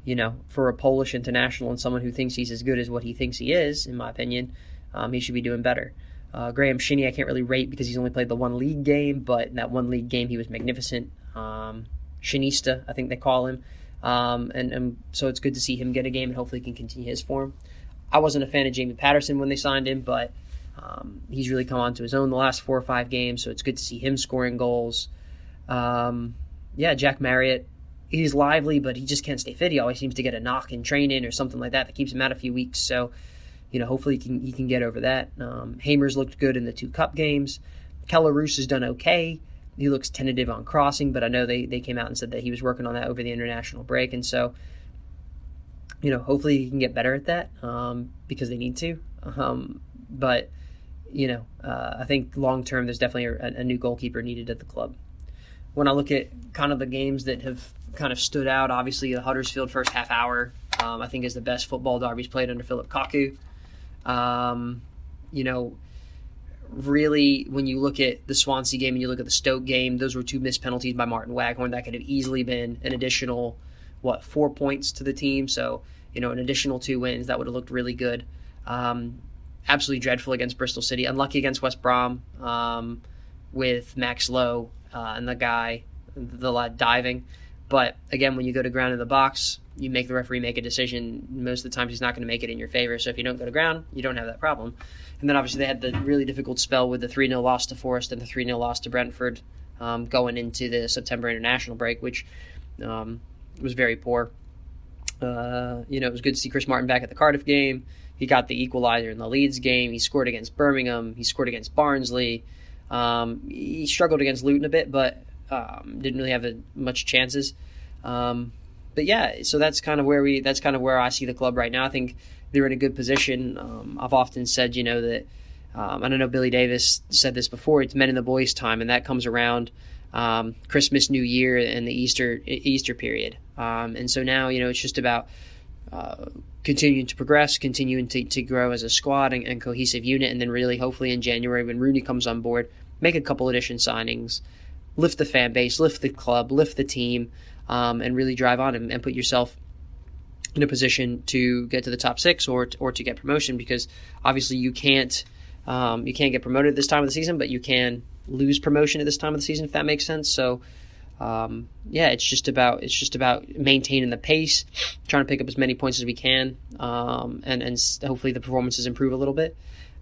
Speaker 2: you know for a Polish international and someone who thinks he's as good as what he thinks he is in my opinion um, he should be doing better. Uh, Graeme Shinnie I can't really rate because he's only played the one league game but in that one league game he was magnificent. Um, Shinista I think they call him um, and, and so it's good to see him get a game and hopefully he can continue his form. I wasn't a fan of Jamie Paterson when they signed him, but um, he's really come onto his own the last four or five games, so it's good to see him scoring goals. Um, yeah, Jack Marriott, he's lively, but he just can't stay fit. He always seems to get a knock in training or something like that that keeps him out a few weeks. So, you know, hopefully he can he can get over that. Um, Hamer's looked good in the two cup games. Kelle Roos has done okay he looks tentative on crossing, but I know they, they came out and said that he was working on that over the international break. And so, you know, hopefully he can get better at that um, because they need to. Um, but, you know, uh, I think long term there's definitely a, a, new goalkeeper needed at the club. When I look at kind of the games that have kind of stood out, obviously the Huddersfield first half hour, um, I think is the best football Derby's played under Phillip Cocu. Um, you know, really, when you look at the Swansea game and you look at the Stoke game, those were two missed penalties by Martyn Waghorn. That could have easily been an additional, what, four points to the team. So, you know, an additional two wins, that would have looked really good. Um, absolutely dreadful against Bristol City. Unlucky against West Brom um, with Max Lowe uh, and the guy, the lad diving. But again, when you go to ground in the box, you make the referee make a decision. Most of the times, he's not going to make it in your favor. So if you don't go to ground, you don't have that problem. And then obviously they had the really difficult spell with the 3 0 loss to Forest and the 3 0 loss to Brentford um, going into the September international break, which um, was very poor. Uh, you know, it was good to see Chris Martin back at the Cardiff game. He got the equalizer in the Leeds game. He scored against Birmingham. He scored against Barnsley. Um, he struggled against Luton a bit, but um, didn't really have a, much chances. Um, but yeah, so that's kind of where we. That's kind of where I see the club right now. I think they're in a good position. Um, I've often said, you know, that um, I don't know Billy Davies said this before. It's men and the boys' time, and that comes around um, Christmas, New Year, and the Easter Easter period. Um, and so now, you know, it's just about uh, continuing to progress, continuing to, to grow as a squad and, and, cohesive unit, and then really, hopefully, in January when Rooney comes on board, make a couple addition signings, lift the fan base, lift the club, lift the team, um, and really drive on and, and put yourself in a position to get to the top six or or to get promotion because obviously you can't um, you can't get promoted at this time of the season, but you can lose promotion at this time of the season if that makes sense. So um, yeah, it's just about it's just about maintaining the pace, trying to pick up as many points as we can, um, and and hopefully the performances improve a little bit.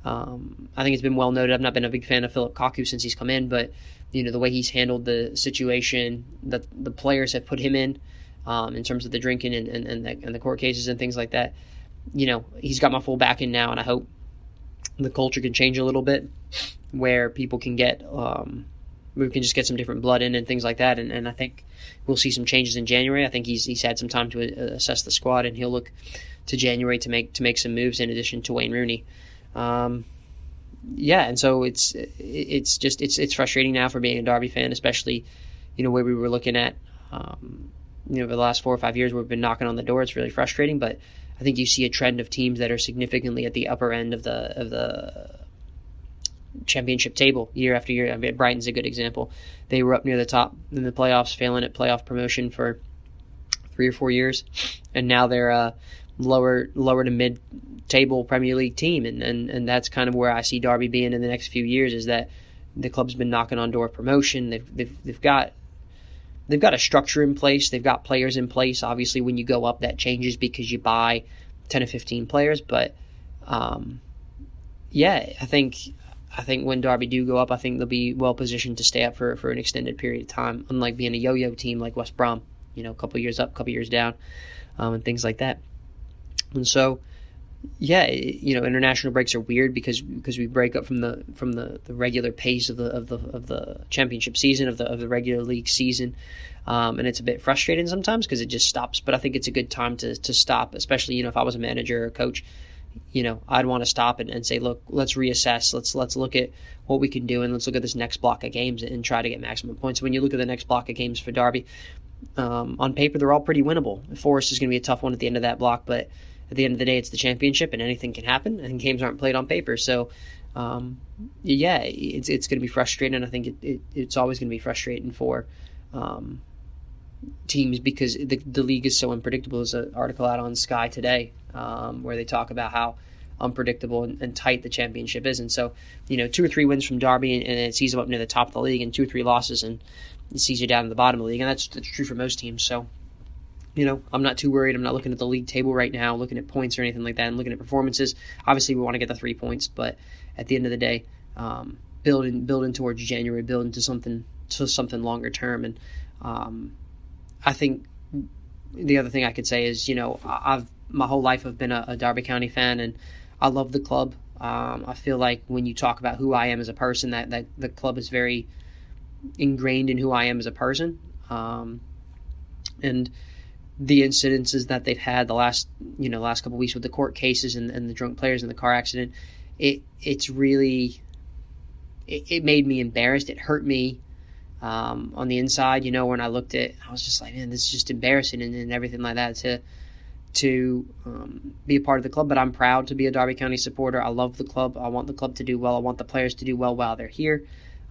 Speaker 2: Um, I think it's been well noted. I've not been a big fan of Phillip Cocu since he's come in, but you know the way he's handled the situation that the players have put him in, um, in terms of the drinking and and, and, the, and the court cases and things like that. You know, he's got my full backing now, and I hope the culture can change a little bit, where people can get um, we can just get some different blood in and things like that. And, and I think we'll see some changes in January. I think he's he's had some time to uh, assess the squad, and he'll look to January to make to make some moves in addition to Wayne Rooney. Um, yeah, and so it's it's just it's it's frustrating now for being a Derby fan, especially you know where we were looking at um, you know the last four or five years we've been knocking on the door. It's really frustrating, but I think you see a trend of teams that are significantly at the upper end of the of the championship table year after year. I mean, Brighton's a good example. They were up near the top in the playoffs, failing at playoff promotion for three or four years, and now they're a lower lower to mid table Premier League team, and, and and that's kind of where I see Derby being in the next few years. Is that the club's been knocking on door promotion. They've they've they've got they've got a structure in place. They've got players in place. Obviously, when you go up, that changes because you buy ten or fifteen players. But um, yeah, I think I think when Derby do go up, I think they'll be well positioned to stay up for for an extended period of time. Unlike being a yo-yo team like West Brom, you know, a couple years up, couple years down, um, and things like that. And so, yeah, you know, international breaks are weird because because we break up from the from the, the regular pace of the of the of the championship season of the of the regular league season. Um, and it's a bit frustrating sometimes because it just stops. But I think it's a good time to, to stop, especially you know if I was a manager or a coach, you know I'd want to stop and, and say, look, let's reassess, let's let's look at what we can do, and let's look at this next block of games and try to get maximum points. When you look at the next block of games for Derby, um, on paper they're all pretty winnable. Forest is going to be a tough one at the end of that block, but at the end of the day, it's the championship, and anything can happen, and games aren't played on paper. So, um, yeah, it's it's going to be frustrating. I think it, it, it's always going to be frustrating for um, teams because the the league is so unpredictable. There's an article out on Sky today um, where they talk about how unpredictable and, and, tight the championship is. And so, you know, two or three wins from Derby and, and it sees them up near the top of the league, and two or three losses and it sees you down in the bottom of the league. And that's, that's true for most teams. So, you know, I'm not too worried. I'm not looking at the league table right now, looking at points or anything like that. I'm looking at performances. Obviously, we want to get the three points, but at the end of the day, um, building building towards January, building to something to something longer term, and um, I think the other thing I could say is, you know, I've my whole life I've been a, a Derby County fan, and I love the club. Um, I feel like when you talk about who I am as a person, that, that the club is very ingrained in who I am as a person. Um, and the incidences that they've had the last you know last couple weeks with the court cases and, and the drunk players and the car accident, it it's really it, it made me embarrassed. It hurt me um, on the inside. You know, when I looked at, I was just like, man, this is just embarrassing and, and everything like that to to um, be a part of the club. But I'm proud to be a Derby County supporter. I love the club. I want the club to do well. I want the players to do well while they're here,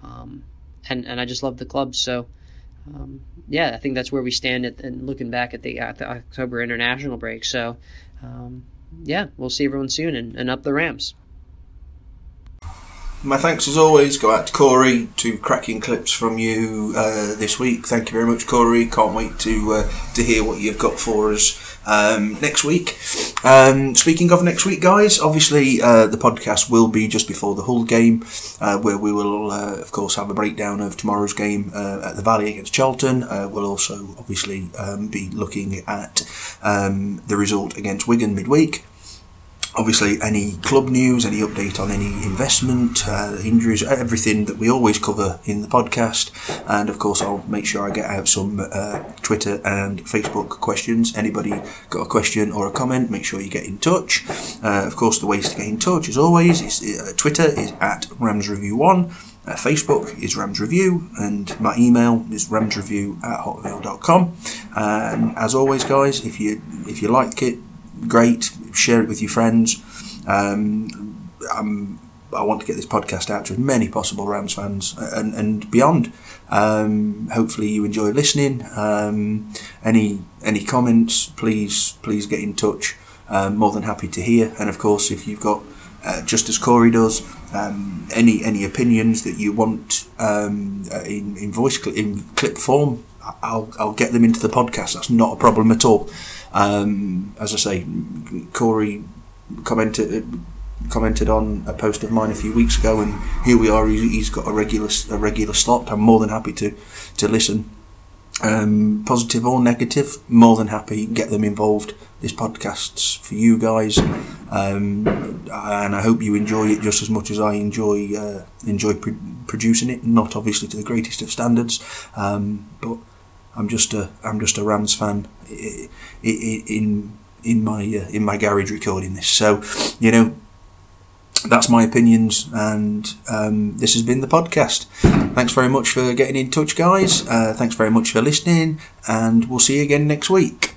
Speaker 2: um, and and I just love the club. So um, yeah, I think that's where we stand at, and looking back at the, at the October international break. So, um, yeah, we'll see everyone soon and, and up the Rams.
Speaker 1: My thanks as always go out to Corey. to cracking clips from you uh, this week. Thank you very much, Corey. Can't wait to uh, to hear what you've got for us um, next week. Um, speaking of next week, guys, obviously uh, the podcast will be just before the Hull game, uh, where we will, uh, of course, have a breakdown of tomorrow's game uh, at the Valley against Charlton. Uh, we'll also, obviously, um, be looking at um, the result against Wigan midweek obviously any club news, any update on any investment, uh, injuries, everything that we always cover in the podcast. And of course, I'll make sure I get out some uh, Twitter and Facebook questions. Anybody got a question or a comment, make sure you get in touch. Uh, of course, the ways to get in touch, as always, is uh, Twitter is at RamsReview1. Uh, Facebook is Rams Review, and my email is ramsreview at hotmail.com. And as always, guys, if you if you like it, great. Share it with your friends. Um, i want to get this podcast out to as many possible Rams fans and, and beyond. Um, hopefully you enjoy listening. Um, any any comments, please please get in touch. Um, more than happy to hear. And of course, if you've got uh, just as Corey does, um, any any opinions that you want um, uh, in in voice cl- in clip form, I'll I'll get them into the podcast. That's not a problem at all. Um, as I say, Corey commented commented on a post of mine a few weeks ago, and here we are. He's, got a regular a regular slot. I'm more than happy to to listen, um, positive or negative. More than happy get them involved. This podcast's for you guys, um, and I hope you enjoy it just as much as I enjoy uh, enjoy pro- producing it. Not obviously to the greatest of standards, um, but I'm just a I'm just a Rams fan in in my uh, in my garage recording this. So you know that's my opinions, and um, this has been the podcast. Thanks very much for getting in touch, guys. Uh, thanks very much for listening, and we'll see you again next week.